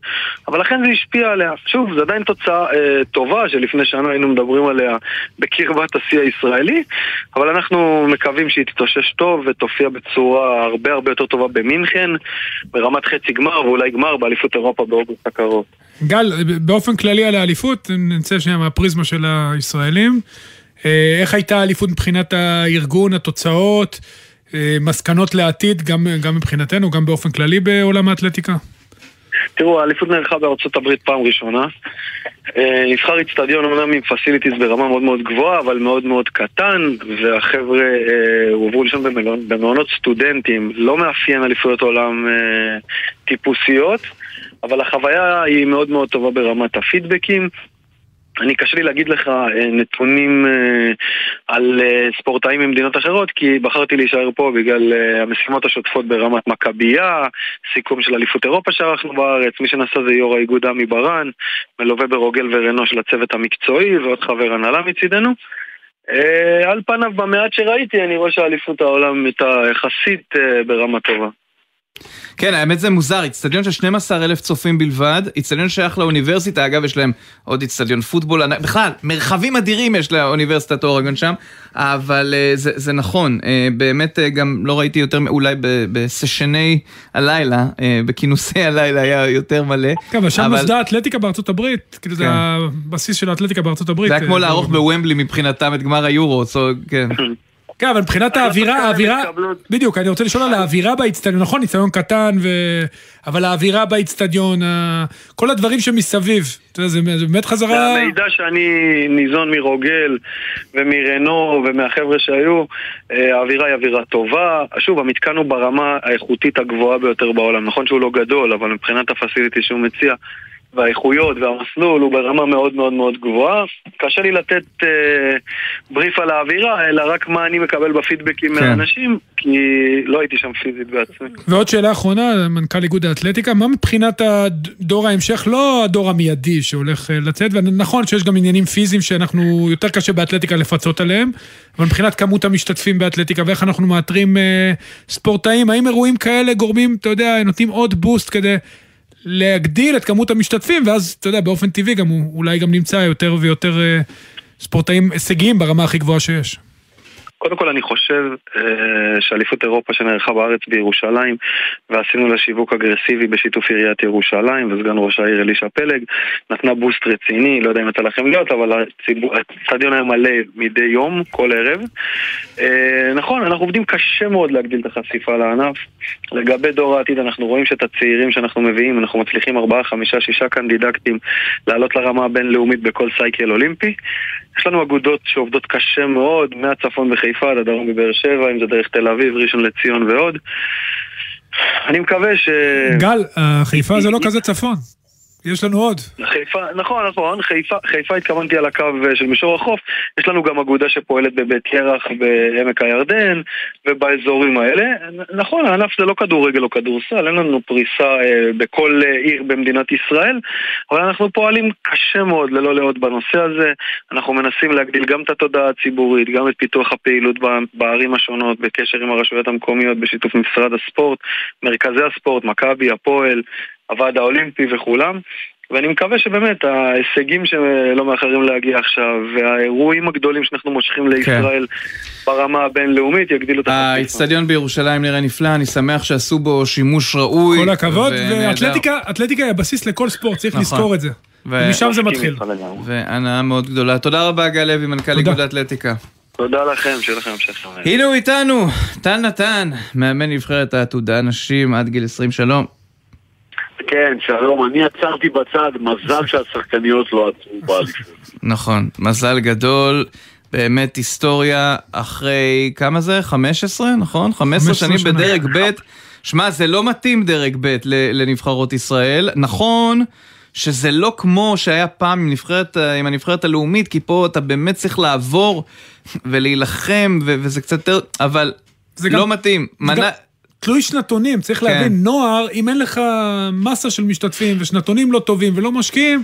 אבל לכן זה השפיע עליה. שוב, זו עדיין תוצאה אה, טובה שלפני שנה היינו מדברים עליה בקרבת השיא הישראלי, אבל אנחנו מקווים שהיא תתאושש טוב ותופיע בצורה הרבה הרבה יותר טובה במינכן, ברמת חצי גמר ואולי גמר באליפות אירופה באוגוסט הקרוב. גל, באופן כללי על האליפות, נצא שנייה מהפריזמה של הישראלים. אה, איך הייתה האליפות מבחינת הארגון, התוצאות? אה, מסקנות לעתיד, גם, גם מבחינתנו, גם באופן כללי בעולם האתלטיקה? תראו, האליפות נערכה בארצות הברית פעם ראשונה. אה, נבחר איצטדיון אמנם עם פסיליטיז ברמה מאוד מאוד גבוהה, אבל מאוד מאוד קטן, והחבר'ה אה, הובאו לשם במעונות סטודנטים, לא מאפיין אליפויות עולם אה, טיפוסיות, אבל החוויה היא מאוד מאוד טובה ברמת הפידבקים. אני קשה לי להגיד לך אה, נתונים אה, על אה, ספורטאים ממדינות אחרות כי בחרתי להישאר פה בגלל המשימות השוטפות ברמת מכבייה, סיכום של אליפות אירופה שערכנו בארץ, מי שנסע זה יו"ר האיגוד עמי ברן, מלווה ברוגל ורנו של הצוות המקצועי ועוד חבר הנהלה מצידנו. על פניו במעט שראיתי אני רואה שאליפות העולם הייתה יחסית ברמה טובה. כן, האמת זה מוזר, איצטדיון של 12 אלף צופים בלבד, איצטדיון שייך לאוניברסיטה, אגב יש להם עוד איצטדיון פוטבול, בכלל, מרחבים אדירים יש לאוניברסיטת אורגון שם, אבל uh, זה, זה נכון, uh, באמת uh, גם לא ראיתי יותר, אולי בסשני הלילה, בכינוסי הלילה היה יותר מלא. כן, אבל שם נוסדה אבל... אתלטיקה בארצות הברית, כאילו כן. זה הבסיס של האתלטיקה בארצות הברית. זה היה כמו לערוך בוומבלי מבחינתם את גמר היורו, כן. כן, אבל מבחינת האווירה, האווירה, בדיוק, אני רוצה לשאול על האווירה באיצטדיון, נכון, איצטדיון קטן, ו... אבל האווירה באיצטדיון, כל הדברים שמסביב, אתה יודע, זה באמת חזרה... המידע שאני ניזון מרוגל ומרנו ומהחבר'ה שהיו, אה, האווירה היא אווירה טובה. שוב, המתקן הוא ברמה האיכותית הגבוהה ביותר בעולם. נכון שהוא לא גדול, אבל מבחינת הפסיליטי שהוא מציע, והאיכויות והמסלול הוא ברמה מאוד מאוד מאוד גבוהה. קשה לי לתת אה, בריף על האווירה, אלא רק מה אני מקבל בפידבקים כן. מהאנשים, כי לא הייתי שם פיזית בעצמי. ועוד שאלה אחרונה, מנכ"ל איגוד האתלטיקה, מה מבחינת הדור ההמשך, לא הדור המיידי שהולך אה, לצאת, ונכון שיש גם עניינים פיזיים שאנחנו, יותר קשה באתלטיקה לפצות עליהם, אבל מבחינת כמות המשתתפים באתלטיקה ואיך אנחנו מאתרים אה, ספורטאים, האם אירועים כאלה גורמים, אתה יודע, נותנים עוד בוסט כדי להגדיל את כמות המשתתפים, ואז, אתה יודע, באופן טבעי גם הוא אולי גם נמצא יותר ויותר אה, ספורטאים הישגיים ברמה הכי גבוהה שיש. קודם כל אני חושב אה, שאליפות אירופה שנערכה בארץ בירושלים ועשינו לה שיווק אגרסיבי בשיתוף עיריית ירושלים וסגן ראש העיר אלישע פלג נתנה בוסט רציני, לא יודע אם יצא לכם להיות, אבל האצטדיון היה מלא מדי יום, כל ערב. אה, נכון, אנחנו עובדים קשה מאוד להגדיל את החשיפה לענף. לגבי דור העתיד אנחנו רואים שאת הצעירים שאנחנו מביאים, אנחנו מצליחים ארבעה, חמישה, שישה קנדידקטים לעלות לרמה הבינלאומית בכל סייקל אולימפי. יש לנו אגודות שעובדות קשה מאוד, מהצפון בחיפה עד הדרום בבאר שבע, אם זה דרך תל אביב, ראשון לציון ועוד. אני מקווה ש... גל, החיפה זה לא כזה צפון. יש לנו עוד. חיפה, נכון, נכון, חיפה, חיפה התכוונתי על הקו אה, של מישור החוף, יש לנו גם אגודה שפועלת בבית ירח בעמק הירדן ובאזורים האלה. נכון, הענף זה לא כדורגל או כדורסל, אין לנו פריסה אה, בכל אה, עיר במדינת ישראל, אבל אנחנו פועלים קשה מאוד ללא לאות בנושא הזה. אנחנו מנסים להגדיל גם את התודעה הציבורית, גם את פיתוח הפעילות בערים השונות, בקשר עם הרשויות המקומיות, בשיתוף משרד הספורט, מרכזי הספורט, מכבי, הפועל, הוועד האולימפי וכולם. ואני מקווה שבאמת ההישגים שלא מאחרים להגיע עכשיו והאירועים הגדולים שאנחנו מושכים לישראל ברמה הבינלאומית יגדילו את החשיפה. האיצטדיון בירושלים נראה נפלא, אני שמח שעשו בו שימוש ראוי. כל הכבוד. ואתלטיקה אתלטיקה היא הבסיס לכל ספורט, צריך נכון. לזכור את זה. ו- ומשם זה מתחיל. והנאה מאוד גדולה. תודה רבה גל לוי, מנכ"ל איגוד האתלטיקה. תודה לכם, שיהיה לכם המשך. הנה הוא איתנו, טל נתן, מאמן נבחרת העתודה נשים עד גיל 20, שלום. כן, שלום, אני עצרתי בצד, מזל שהשחקניות לא עצרו באליפות. נכון, מזל גדול, באמת היסטוריה אחרי, כמה זה? 15, נכון? 15 שנים. בדרג ב'. שמע, זה לא מתאים דרג ב' ל- לנבחרות ישראל. נכון שזה לא כמו שהיה פעם עם, נבחרת, עם הנבחרת הלאומית, כי פה אתה באמת צריך לעבור ולהילחם, ו- וזה קצת יותר, אבל זה לא גם- מתאים. זה מנה... תלוי שנתונים, צריך כן. להבין, נוער, אם אין לך מסה של משתתפים ושנתונים לא טובים ולא משקיעים,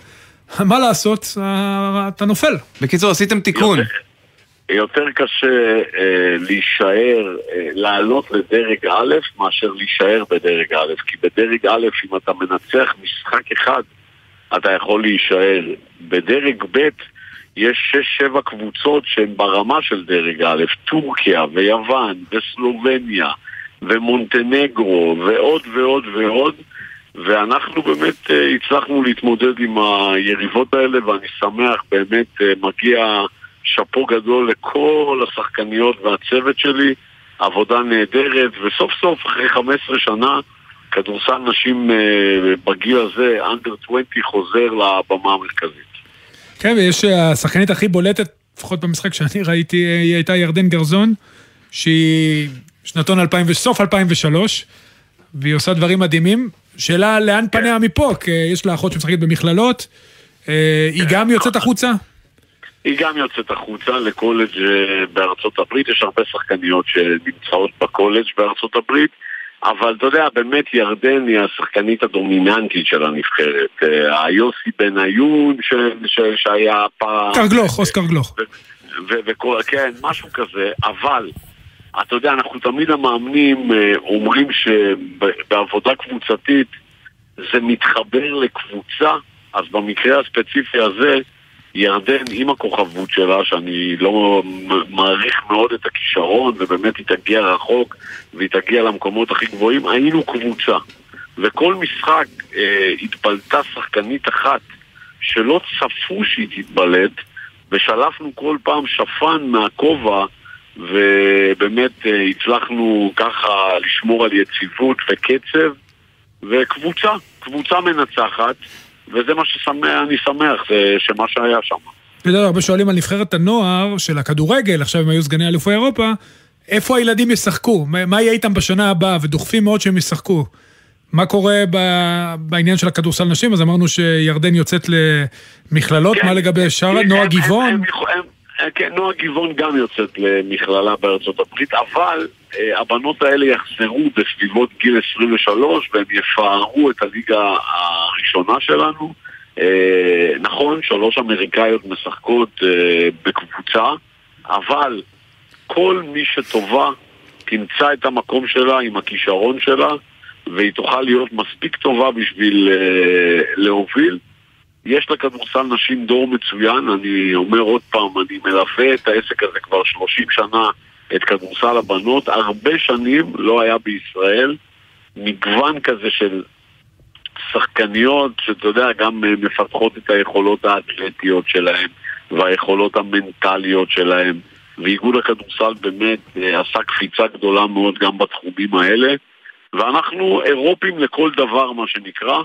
מה לעשות, אה, אתה נופל. בקיצור, עשיתם תיקון. יותר קשה אה, להישאר, אה, לעלות לדרג א', מאשר להישאר בדרג א', כי בדרג א', אם אתה מנצח משחק אחד, אתה יכול להישאר. בדרג ב', יש שש-שבע קבוצות שהן ברמה של דרג א', טורקיה ויוון וסלובניה ומונטנגרו ועוד ועוד ועוד ואנחנו באמת אה, הצלחנו להתמודד עם היריבות האלה ואני שמח, באמת אה, מגיע שאפו גדול לכל השחקניות והצוות שלי, עבודה נהדרת וסוף סוף אחרי 15 שנה כדורסל נשים אה, בגיל הזה, אנדר 20, חוזר לבמה המרכזית. כן, ויש השחקנית הכי בולטת, לפחות במשחק שאני ראיתי, היא הייתה ירדן גרזון, שהיא שנתון 2000, סוף 2003, והיא עושה דברים מדהימים. שאלה לאן פניה מפה, כי יש לה אחות שמשחקת במכללות, אה, היא גם יוצאת החוצה? היא גם יוצאת החוצה לקולג' אה, בארצות הברית, יש הרבה שחקניות שנמצאות בקולג' בארצות הברית, אבל אתה יודע, באמת ירדן היא השחקנית הדומיננטית של הנבחרת. אה, היוסי בניון ש... ש... שהיה פעם... קרגלוך, אוסקר גלוך. וכל, כן, משהו כזה, אבל, אתה יודע, אנחנו תמיד המאמנים אה, אומרים שבעבודה קבוצתית זה מתחבר לקבוצה, אז במקרה הספציפי הזה, ירדן עם הכוכבות שלה, שאני לא מעריך מאוד את הכישרון, ובאמת היא תגיע רחוק, והיא תגיע למקומות הכי גבוהים, היינו קבוצה. וכל משחק אה, התבלטה שחקנית אחת שלא צפו שהיא תתבלט, ושלפנו כל פעם שפן מהכובע, ובאמת אה, הצלחנו ככה לשמור על יציבות וקצב, וקבוצה, קבוצה מנצחת, וזה מה שאני שמח, זה שמה שהיה שם. אתה יודע, הרבה שואלים על נבחרת הנוער של הכדורגל, עכשיו הם היו סגני אלופי אירופה, איפה הילדים ישחקו? מה יהיה איתם בשנה הבאה? ודוחפים מאוד שהם ישחקו. מה קורה ב- בעניין של הכדורסל נשים? אז אמרנו שירדן יוצאת למכללות, מה לגבי שאר, הם- נועה גבעון? הם הם- הם- כן, נועה גבעון גם יוצאת למכללה בארצות הברית, אבל אה, הבנות האלה יחזרו בסביבות גיל 23 והם יפארו את הליגה הראשונה שלנו. אה, נכון, שלוש אמריקאיות משחקות אה, בקבוצה, אבל כל מי שטובה תמצא את המקום שלה עם הכישרון שלה והיא תוכל להיות מספיק טובה בשביל אה, להוביל. יש לכדורסל נשים דור מצוין, אני אומר עוד פעם, אני מלווה את העסק הזה כבר 30 שנה, את כדורסל הבנות, הרבה שנים לא היה בישראל מגוון כזה של שחקניות, שאתה יודע, גם אה, מפתחות את היכולות האתלטיות שלהן והיכולות המנטליות שלהן, ואיגוד הכדורסל באמת אה, עשה קפיצה גדולה מאוד גם בתחומים האלה, ואנחנו אירופים לכל דבר, מה שנקרא,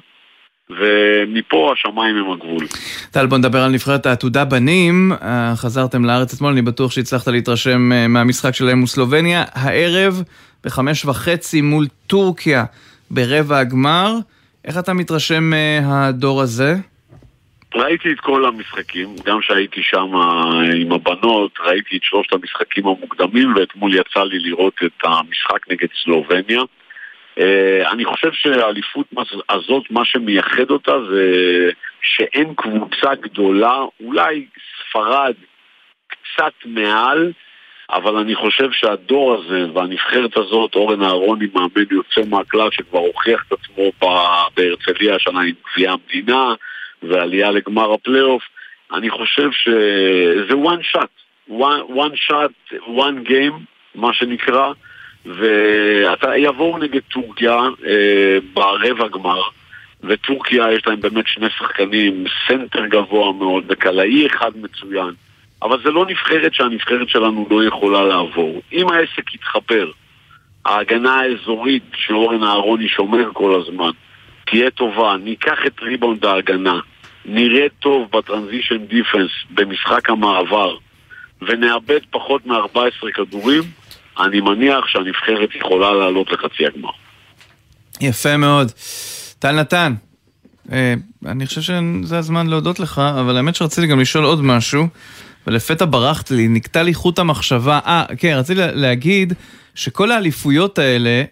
ומפה השמיים הם הגבול. טל, בוא נדבר על נבחרת העתודה בנים. אה, חזרתם לארץ אתמול, אני בטוח שהצלחת להתרשם אה, מהמשחק שלהם מול סלובניה. הערב, בחמש וחצי מול טורקיה ברבע הגמר. איך אתה מתרשם מהדור הזה? ראיתי את כל המשחקים, גם שהייתי שם אה, עם הבנות, ראיתי את שלושת המשחקים המוקדמים, ואתמול יצא לי לראות את המשחק נגד סלובניה. אה, אני חושב שהאליפות הזאת, מה שמייחד אותה זה שאין קבוצה גדולה, אולי ספרד קצת מעל, אבל אני חושב שהדור הזה והנבחרת הזאת, אורן אהרוני מאמן יוצא מהכלל שכבר הוכיח את עצמו בהרצליה השנה עם גביע המדינה ועלייה לגמר הפלייאוף, אני חושב שזה one shot, one, one shot, one game, מה שנקרא, ואתה יבואו נגד טורקיה אה, ברבע גמר, וטורקיה יש להם באמת שני שחקנים, סנטר גבוה מאוד וקלעי אחד מצוין, אבל זה לא נבחרת שהנבחרת שלנו לא יכולה לעבור. אם העסק יתחבר, ההגנה האזורית שאורן אהרוני שומר כל הזמן, תהיה טובה, ניקח את ריבאונד ההגנה, נראה טוב בטרנזישן דיפנס במשחק המעבר, ונאבד פחות מ-14 כדורים, אני מניח שהנבחרת יכולה לעלות לחצי הגמר. יפה מאוד. טל נתן, אה, אני חושב שזה הזמן להודות לך, אבל האמת שרציתי גם לשאול עוד משהו, ולפתע ברחת לי, נקטע לי חוט המחשבה. אה, כן, רציתי לה- להגיד שכל האליפויות האלה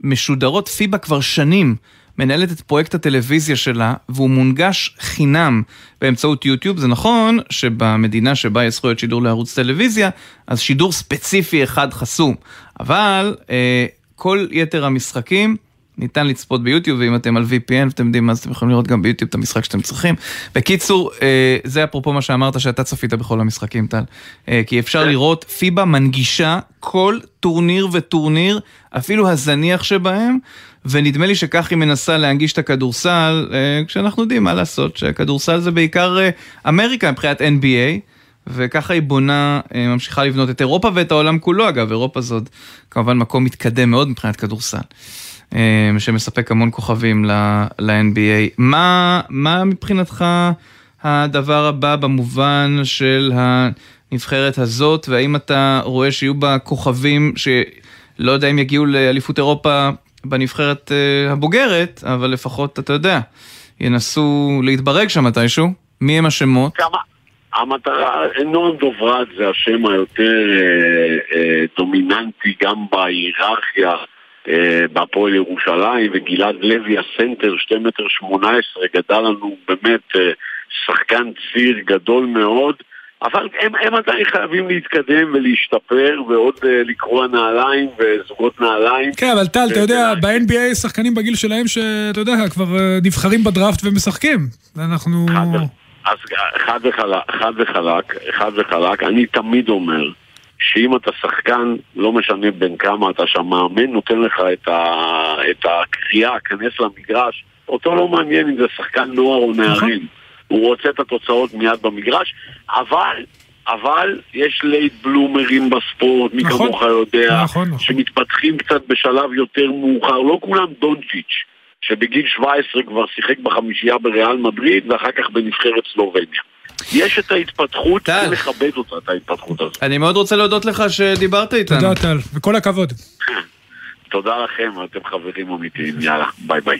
משודרות פיבה כבר שנים. מנהלת את פרויקט הטלוויזיה שלה, והוא מונגש חינם באמצעות יוטיוב. זה נכון שבמדינה שבה יש זכויות שידור לערוץ טלוויזיה, אז שידור ספציפי אחד חסום. אבל אה, כל יתר המשחקים ניתן לצפות ביוטיוב, ואם אתם על VPN ואתם יודעים, אז אתם יכולים לראות גם ביוטיוב את המשחק שאתם צריכים. בקיצור, אה, זה אפרופו מה שאמרת שאתה צפית בכל המשחקים, טל. אה, כי אפשר לראות, פיבה מנגישה כל טורניר וטורניר, אפילו הזניח שבהם, ונדמה לי שכך היא מנסה להנגיש את הכדורסל, אה, כשאנחנו יודעים מה לעשות, שהכדורסל זה בעיקר אה, אמריקה מבחינת NBA. וככה היא בונה, אה, ממשיכה לבנות את אירופה ואת העולם כולו אגב, אירופה עוד כמובן מקום מתקדם מאוד מבחינת כדורסל, שמספק המון כוכבים ל-NBA. מה, מה מבחינתך הדבר הבא במובן של הנבחרת הזאת, והאם אתה רואה שיהיו בה כוכבים שלא יודע אם יגיעו לאליפות אירופה בנבחרת אה, הבוגרת, אבל לפחות, אתה יודע, ינסו להתברג שם מתישהו? מי הם השמות? המטרה, נועם דוברת זה השם היותר אה, אה, דומיננטי גם בהיררכיה אה, בהפועל ירושלים, וגלעד לוי הסנטר, 2 מטר 18, גדל לנו באמת אה, שחקן ציר גדול מאוד, אבל הם, הם עדיין חייבים להתקדם ולהשתפר ועוד אה, לקרוע נעליים וזוגות נעליים. כן, אבל טל, אתה יודע, ב-NBA שחקנים בגיל שלהם שאתה יודע, כבר אה, נבחרים בדראפט ומשחקים. אנחנו... אז חד וחלק, חד וחלק, חד וחלק, אני תמיד אומר שאם אתה שחקן, לא משנה בין כמה אתה שהמאמן נותן לך את, ה, את הקריאה, כנס למגרש, אותו לא מעניין אם זה שחקן נוער או נערים. הוא רוצה את התוצאות מיד במגרש, אבל, אבל יש late bloomer ים בספורט, מי נכון. כמוך יודע, נכון, נכון. שמתפתחים קצת בשלב יותר מאוחר, לא כולם דונצ'יץ', שבגיל 17 כבר שיחק בחמישייה בריאל מדריד, ואחר כך בנבחרת סלובניה. יש את ההתפתחות, צריך לכבד אותה, את ההתפתחות הזאת. אני מאוד רוצה להודות לך שדיברת איתנו. תודה, טל, וכל הכבוד. תודה לכם, אתם חברים אמיתיים, יאללה, ביי ביי.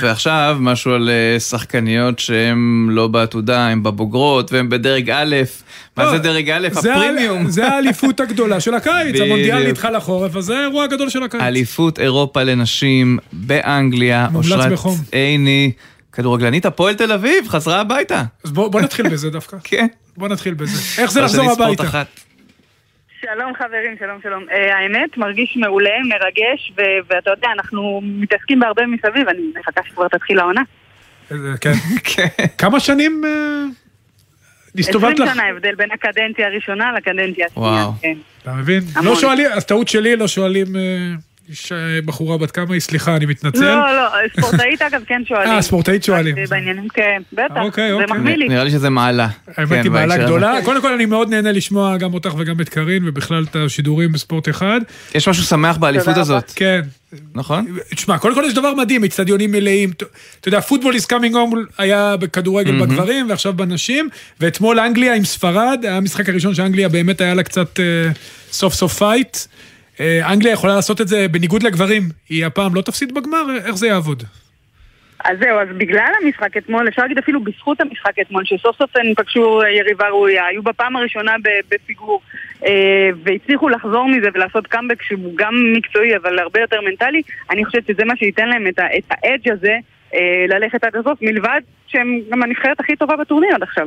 ועכשיו משהו על אה, שחקניות שהן לא בעתודה, הן בבוגרות והן בדרג א', מה זה דרג א'? הפרימיום. זה האליפות הגדולה של הקיץ, המונדיאל. נדחה לחורף, אז זה האירוע הגדול של הקיץ. אליפות אירופה לנשים באנגליה, אושרת. עיני, כדורגלנית הפועל תל אביב, חזרה הביתה. אז בוא בוא נתחיל בזה דווקא. כן. בוא נתחיל בזה. איך זה לחזור הביתה? שלום חברים, שלום שלום. אה, האמת, מרגיש מעולה, מרגש, ו- ואתה יודע, אנחנו מתעסקים בהרבה מסביב, אני מחכה שכבר תתחיל העונה. אה, כן. כמה שנים אה, הסתובבת 20 לך? שנה הבדל בין הקדנציה הראשונה לקדנציה השנייה. וואו. כן. אתה מבין? לא שואלים, אז טעות שלי, לא שואלים בחורה בת כמה היא, סליחה, אני מתנצל. לא, לא, ספורטאית אגב כן שואלים. אה, ספורטאית שואלים. בעניינים, כן, בטח, אוקיי, זה אוקיי. מחמיא לי. נראה לי שזה מעלה. האמת כן, היא מעלה גדולה. קודם כל אני מאוד נהנה לשמוע גם אותך וגם את קארין, ובכלל את השידורים בספורט אחד. יש משהו שמח באליפות. הזאת. כן. נכון? תשמע, קודם כל יש דבר מדהים, אצטדיונים מלאים. אתה יודע, football is coming home היה בכדורגל מהמם. בגברים, ועכשיו בנשים, ואתמול אנגליה עם ספרד, היה המשחק הראשון שאנגליה באמת היה לה קצת אה, סוף סוף fight. אה, אנגליה יכולה לעשות את זה בניגוד לגברים, היא הפעם לא תפסיד בגמר, איך זה יעבוד? אז זהו, אז בגלל המשחק אתמול, אפשר להגיד אפילו בזכות המשחק אתמול, שסוף סוף הן פגשו יריבה ראויה, היו בפעם הראשונה בפיגור, אה, והצליחו לחזור מזה ולעשות קאמבק שהוא גם מקצועי אבל הרבה יותר מנטלי, אני חושבת שזה מה שייתן להם את, האדג' הזה אה, ללכת עד הסוף, מלבד שהם גם הנבחרת הכי טובה בטורניר עד עכשיו.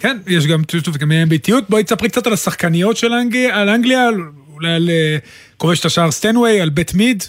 כן, יש גם, טוב, גם ביתיות. בואי תספרי קצת על השחקניות של אנגליה, על אנגליה, אולי על אה, כובש את השער סטנווי, על בית מיד.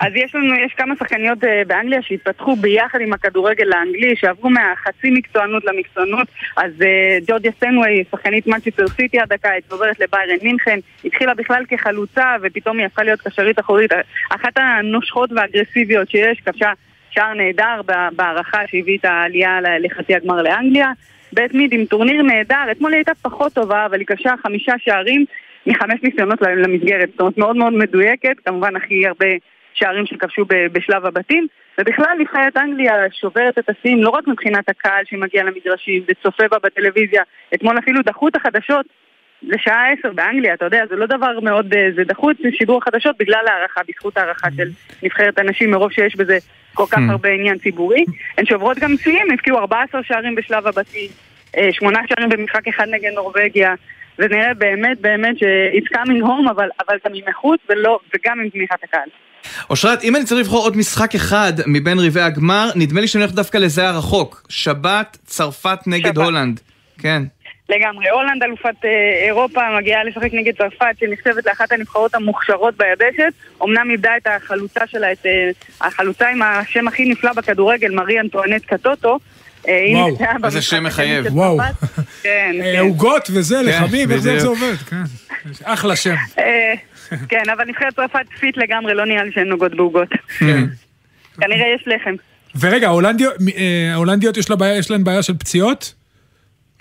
אז יש לנו, יש כמה שחקניות אה, באנגליה שהתפתחו ביחד עם הכדורגל האנגלי, שעברו מהחצי מקצוענות למקצוענות. אז אה, ג'ורג'יה סטנוויי, שחקנית מנצ'סטר סיטי עד הקיץ, עוברת לביירן מינכן, התחילה בכלל כחלוצה, ופתאום היא הפכה להיות קשרית אחורית. אחת הנושכות והאגרסיביות שיש, כבשה שער נהדר בהארכה שהביא את העלייה לחצי הגמר לאנגליה. בת' מיד עם טורניר נהדר, אתמול היא הייתה פחות טובה, אבל היא כבשה חמישה שערים מחמש ניסיונות למסגרת. זאת אומרת, מאוד מאוד מדויקת, כמובן הכי הרבה שערים שכבשו בשלב הבתים, ובכלל נבחרת אנגליה שוברת את השיאים לא רק מבחינת הקהל שמגיע למגרשים וצופה בה בטלוויזיה, אתמול אפילו דחו את החדשות לשעה עשר באנגליה, אתה יודע, זה לא דבר מאוד, אה, זה דחו את שידור החדשות בגלל הערכה, בזכות הערכה של נבחרת הנשים, מרוב שיש בזה כל כך Mm. הרבה עניין ציבורי. הן שוברות גם שיאים, הבקיעו 14 שערים בשלב הבתים, אה, שמונה שערים במשחק אחד נגד נורבגיה. ונראה באמת באמת ש-it's coming home, אבל, אבל גם עם איכות ולא, וגם עם תמיכת הקהל. אושרת, אם אני צריך לבחור עוד משחק אחד מבין רבעי הגמר, נדמה לי שאני הולך דווקא לזה הרחוק. שבת, צרפת נגד שבת. הולנד. כן. לגמרי. הולנד אלופת אה, אירופה מגיעה לשחק נגד צרפת, שנחשבת לאחת הנבחרות המוכשרות ביבשת. אמנם איבדה את החלוצה שלה, את אה, החלוצה עם השם הכי נפלא בכדורגל, מארי אנטואנט קטוטו. אה, וואו, איזה שם מחייב. וואו. כן, אה, כן. עוגות וזה, כן, לחמים, איך זה. עובד, כן. אחלה שם. אה, כן, אבל נבחרת צרפת פיט לגמרי, לא נראה לי שהן נוגעות בעוגות. כן. כנראה יש לחם. ורגע, ההולנדיות, אה, יש להן בעיה של פציעות?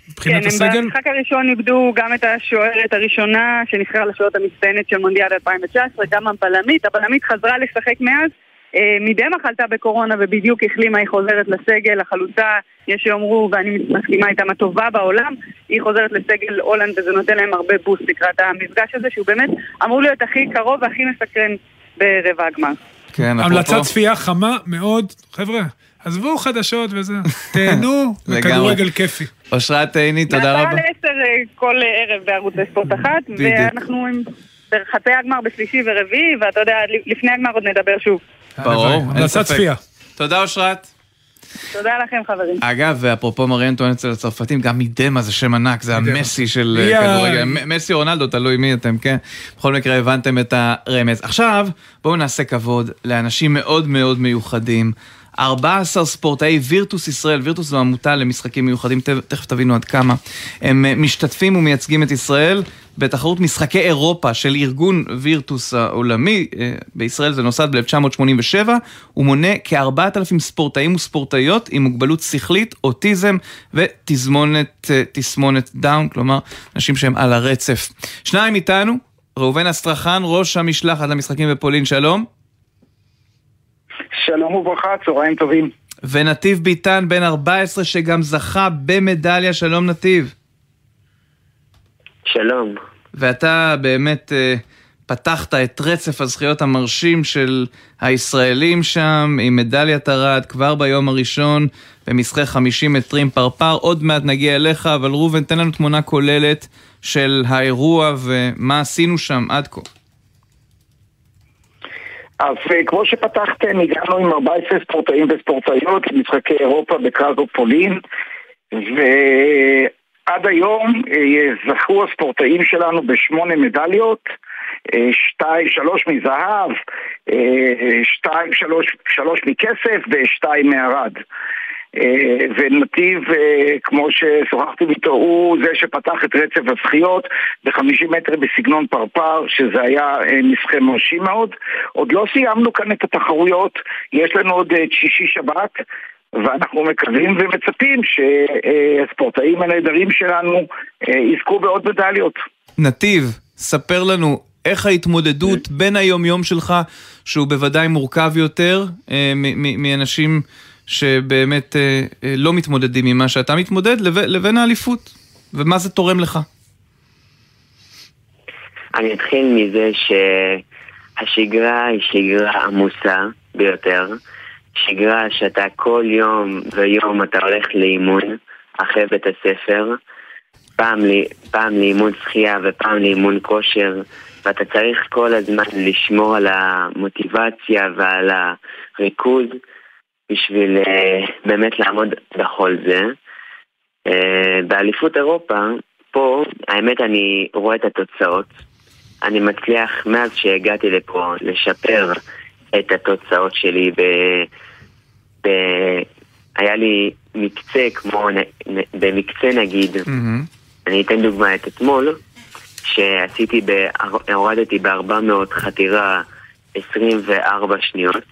מבחינת כן, הסגל? הם במשחק הראשון איבדו גם את השוערת הראשונה שנבחרה לשוערת המצטיינת של מונדיאל 2019, גם הבלמית. הבלמית חזרה לשחק מאז. אה, מדמע חלתה בקורונה ובדיוק החלימה, היא חוזרת לסגל, החלוצה, יש שיאמרו, ואני מסכימה איתם, הטובה בעולם, היא חוזרת לסגל הולנד וזה נותן להם הרבה בוסט לקראת המפגש הזה, שהוא באמת אמור להיות הכי קרוב והכי מסקרן ברבע הגמר. כן, המלצת. צפייה חמה מאוד. חבר'ה, עזבו חדשות וזה. תהנו לגמרי. בכדורגל כיפי. אושרת עיני, תודה רבה. לעשר אה, כל אה, ערב בערוץ ספורט אחת. ואנחנו עם חצי הגמר בשלישי ורביעי, ואתה יודע, לפני הגמר עוד נדבר שוב. ברור, אין המלצת ספק. צפייה. תודה אושרת. תודה לכם חברים. אגב, ואפרופו מרי אנטואנט אצל הצרפתים, גם מדמה זה שם ענק, זה. המסי של אה, כדורגל. מסי או רונלדו, תלוי מי אתם, כן? בכל מקרה הבנתם את הרמז. עכשיו, בואו נעשה כבוד לאנשים מאוד מאוד מיוחדים. 14 ספורטאי וירטוס ישראל, וירטוס זו עמותה למשחקים מיוחדים, תכף תבינו עד כמה. הם אה, משתתפים ומייצגים את ישראל בתחרות משחקי אירופה של ארגון וירטוס העולמי, אה, בישראל זה נוסד ב-1987, הוא מונה כ-4,000 ספורטאים וספורטאיות עם מוגבלות שכלית, אוטיזם ותסמונת אה, תסמונת דאון, כלומר, אנשים שהם על הרצף. שניים איתנו, ראובן אסטרחן, ראש המשלחת למשחקים בפולין, שלום. שלום וברכה, צהריים טובים. ונתיב ביטן, בן 14, שגם זכה במדליה, שלום נתיב. שלום. ואתה באמת אה, פתחת את רצף הזכיות המרשים של הישראלים שם, עם מדליית ארד כבר ביום הראשון, במשחק 50 מטרים פרפר. עוד מעט נגיע אליך, אבל ראובן, תן לנו תמונה כוללת של האירוע ומה עשינו שם עד כה. אז אה, כמו שפתחתם, הגענו עם 14 ספורטאים וספורטאיות למשחקי אירופה בקרזו פולין, ועד היום אה, זכו הספורטאים שלנו בשמונה מדליות, אה, שתיים, שלוש מזהב, שתיים, שלוש, שלוש מכסף ושתיים מערד. אה, ונתיב, אה, כמו ששוחחתי איתו, הוא זה שפתח את רצף הזכיות ב-50 מטר בסגנון פרפר, שזה היה אה, מסחה מרשים מאוד. עוד לא סיימנו כאן את התחרויות, יש לנו עוד שישי שבת. ואנחנו מקווים ומצפים שהספורטאים הנהדרים שלנו יזכו בעוד מדליות. נתיב, ספר לנו איך ההתמודדות בין היום-יום שלך, שהוא בוודאי מורכב יותר מאנשים שבאמת אה, אה, לא מתמודדים עם מה שאתה מתמודד, לבין, לבין האליפות, ומה זה תורם לך? אני אתחיל מזה שהשגרה היא שגרה עמוסה ביותר. שגרה שאתה כל יום ויום אתה הולך לאימון אחרי בית הספר, פעם, פעם לאימון שחייה ופעם לאימון כושר, ואתה צריך כל הזמן לשמור על המוטיבציה ועל הריכוז. בשביל uh, באמת לעמוד בכל זה. Uh, באליפות אירופה, פה, האמת אני רואה את התוצאות. אני מצליח מאז שהגעתי לפה לשפר את התוצאות שלי ב... ב... היה לי מקצה כמו, במקצה נגיד, mm-hmm. אני אתן דוגמא את אתמול, שעשיתי, ב... הורדתי ב-400 חתירה 24 שניות.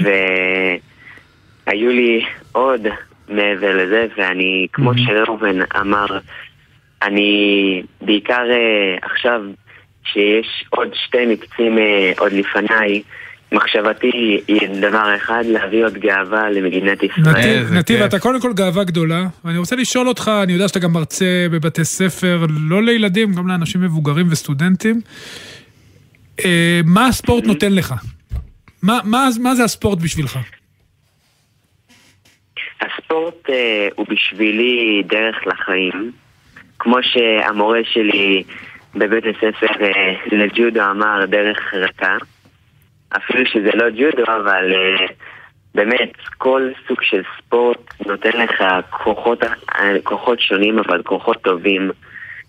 והיו לי עוד מעבר לזה, ואני, כמו. שראובן אמר, אני בעיקר uh, עכשיו, שיש עוד שתי מקצים uh, עוד לפניי, מחשבתי היא דבר אחד, להביא עוד גאווה למדינת ישראל. נתיב, נתיב אתה קודם כל גאווה גדולה, ואני רוצה לשאול אותך, אני יודע שאתה גם מרצה בבתי ספר, לא לילדים, גם לאנשים מבוגרים וסטודנטים. אה, מה הספורט נותן לך? מה, מה, מה זה הספורט בשבילך? הספורט אה, הוא בשבילי דרך לחיים. כמו שהמורה שלי בבית הספר אה, לג'ודו אמר, דרך רכה. אפילו שזה לא ג'ודו, אבל אה, באמת, כל סוג של ספורט נותן לך כוחות, אה, כוחות שונים, אבל כוחות טובים,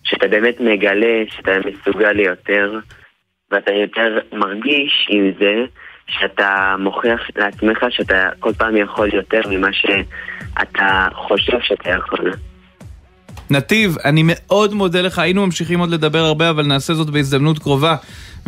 שאתה באמת מגלה שאתה מסוגל ליותר, ואתה יותר מרגיש עם זה. שאתה מוכיח לעצמך שאתה כל פעם יכול יותר ממה שאתה חושב שאתה יכול. נתיב, אני מאוד מודה לך, היינו ממשיכים עוד לדבר הרבה, אבל נעשה זאת בהזדמנות קרובה.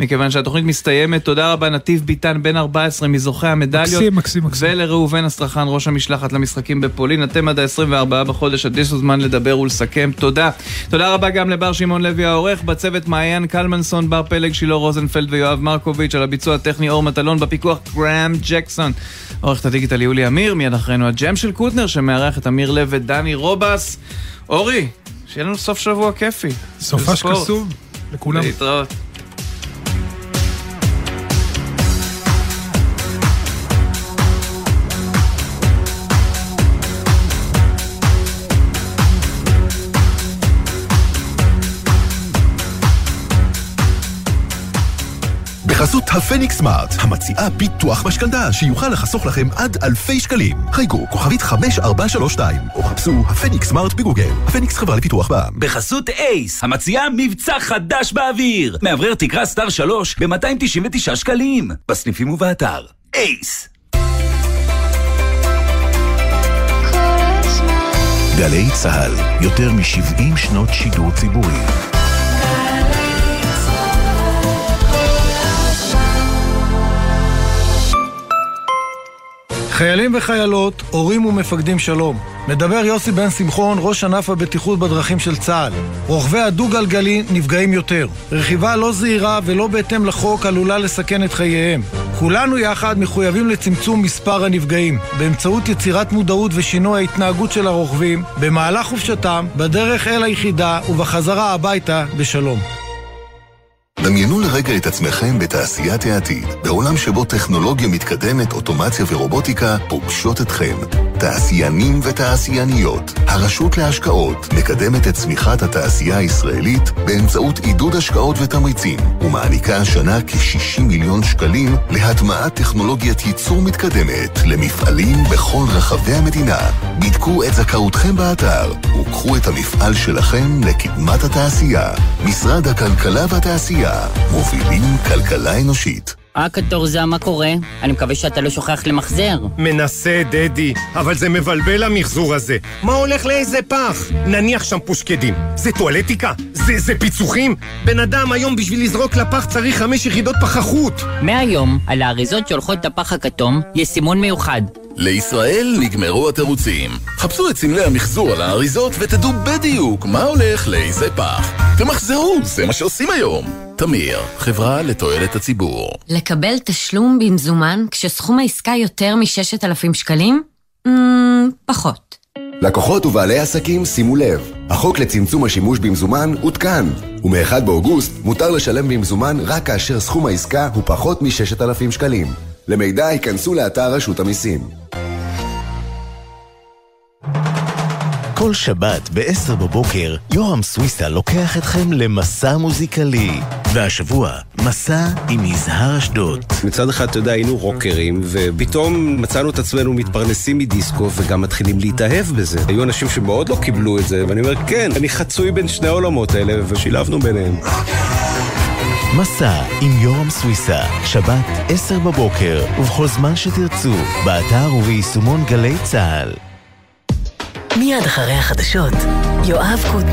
מכיוון שהתוכנית מסתיימת. תודה רבה, נתיב ביטן, בן 14, מזוכי המדליות. מקסים, מקסים, מקסים. ולראובן אסטרחן, ראש המשלחת למשחקים בפולין. אתם עד ה-24 בחודש, עד יש זמן לדבר ולסכם. תודה. תודה רבה גם לבר שמעון לוי העורך, בצוות מעיין קלמנסון, בר פלג, שילה רוזנפלד ויואב מרקוביץ', על הביצוע הטכני אור מטלון, בפיקוח גראם ג'קסון. עורכת הדיגיטל יולי אמיר, מיד אחרינו הג'ם של קוטנר, שמארח את אמיר לב ודני רובס. אורי, שיהיה לנו סוף שבוע כיפי. סופש קסום לכולם. להתראות. הפניקס סמארט, המציעה ביטוח משכנתה שיוכל לחסוך לכם עד אלפי שקלים. חייגו כוכבית 5432 או חפשו הפניקס סמארט בגוגל. הפניקס חברה לפיתוח בע"מ. בחסות אייס, המציעה מבצע חדש באוויר. מאוורר תקרה סטאר 3 ב-299 שקלים. בסניפים ובאתר. אייס. גלי צה"ל, יותר מ-70 שנות שידור ציבורי. חיילים וחיילות, הורים ומפקדים שלום. מדבר יוסי בן שמחון, ראש ענף הבטיחות בדרכים של צה"ל. רוכבי הדו-גלגלי נפגעים יותר. רכיבה לא זהירה ולא בהתאם לחוק עלולה לסכן את חייהם. כולנו יחד מחויבים לצמצום מספר הנפגעים, באמצעות יצירת מודעות ושינוי ההתנהגות של הרוכבים, במהלך חופשתם, בדרך אל היחידה ובחזרה הביתה בשלום. דמיינו לרגע את עצמכם בתעשיית העתיד, בעולם שבו טכנולוגיה מתקדמת, אוטומציה ורובוטיקה פוגשות אתכם. תעשיינים ותעשייניות, הרשות להשקעות מקדמת את צמיחת התעשייה הישראלית באמצעות עידוד השקעות ותמריצים, ומעניקה השנה כ-60 מיליון שקלים להטמעת טכנולוגיית ייצור מתקדמת למפעלים בכל רחבי המדינה. בדקו את זכאותכם באתר, וקחו את המפעל שלכם לקדמת התעשייה. משרד הכלכלה והתעשייה, מובילים כלכלה אנושית. אה, קטורזה, מה קורה? אני מקווה שאתה לא שוכח למחזר. מנסה, דדי, אבל זה מבלבל המחזור הזה. מה הולך לאיזה פח? נניח שם פושקדים. זה טואלטיקה? זה, זה פיצוחים? בן אדם היום בשביל לזרוק לפח צריך חמש יחידות פחחות. מהיום, על האריזות שהולכות לפח הכתום, יש סימון מיוחד. לישראל נגמרו התירוצים. חפשו את סמלי המחזור על האריזות ותדעו בדיוק מה הולך לאיזה פח. תמחזרו, זה מה שעושים היום. תמיר, חברה לתועלת הציבור. לקבל תשלום במזומן כשסכום העסקה יותר מ-6,000 שקלים? Mm, פחות. לקוחות ובעלי עסקים, שימו לב, החוק לצמצום השימוש במזומן עודכן, ומ-1 באוגוסט מותר לשלם במזומן רק כאשר סכום העסקה הוא פחות מ-6,000 שקלים. למידע ייכנסו לאתר רשות המיסים. כל שבת ב-10 בבוקר, יורם סוויסה לוקח אתכם למסע מוזיקלי. והשבוע, מסע עם יזהר אשדוד. מצד אחד, אתה יודע, היינו רוקרים, ופתאום מצאנו את עצמנו מתפרנסים מדיסקו, וגם מתחילים להתאהב בזה. היו אנשים שמאוד לא קיבלו את זה, ואני אומר, כן, אני חצוי בין שני העולמות האלה, ושילבנו ביניהם. מסע עם יורם סוויסה, שבת 10 בבוקר, ובכל זמן שתרצו, באתר וביישומון גלי צה"ל. מיד אחרי החדשות, יואב קוטנר.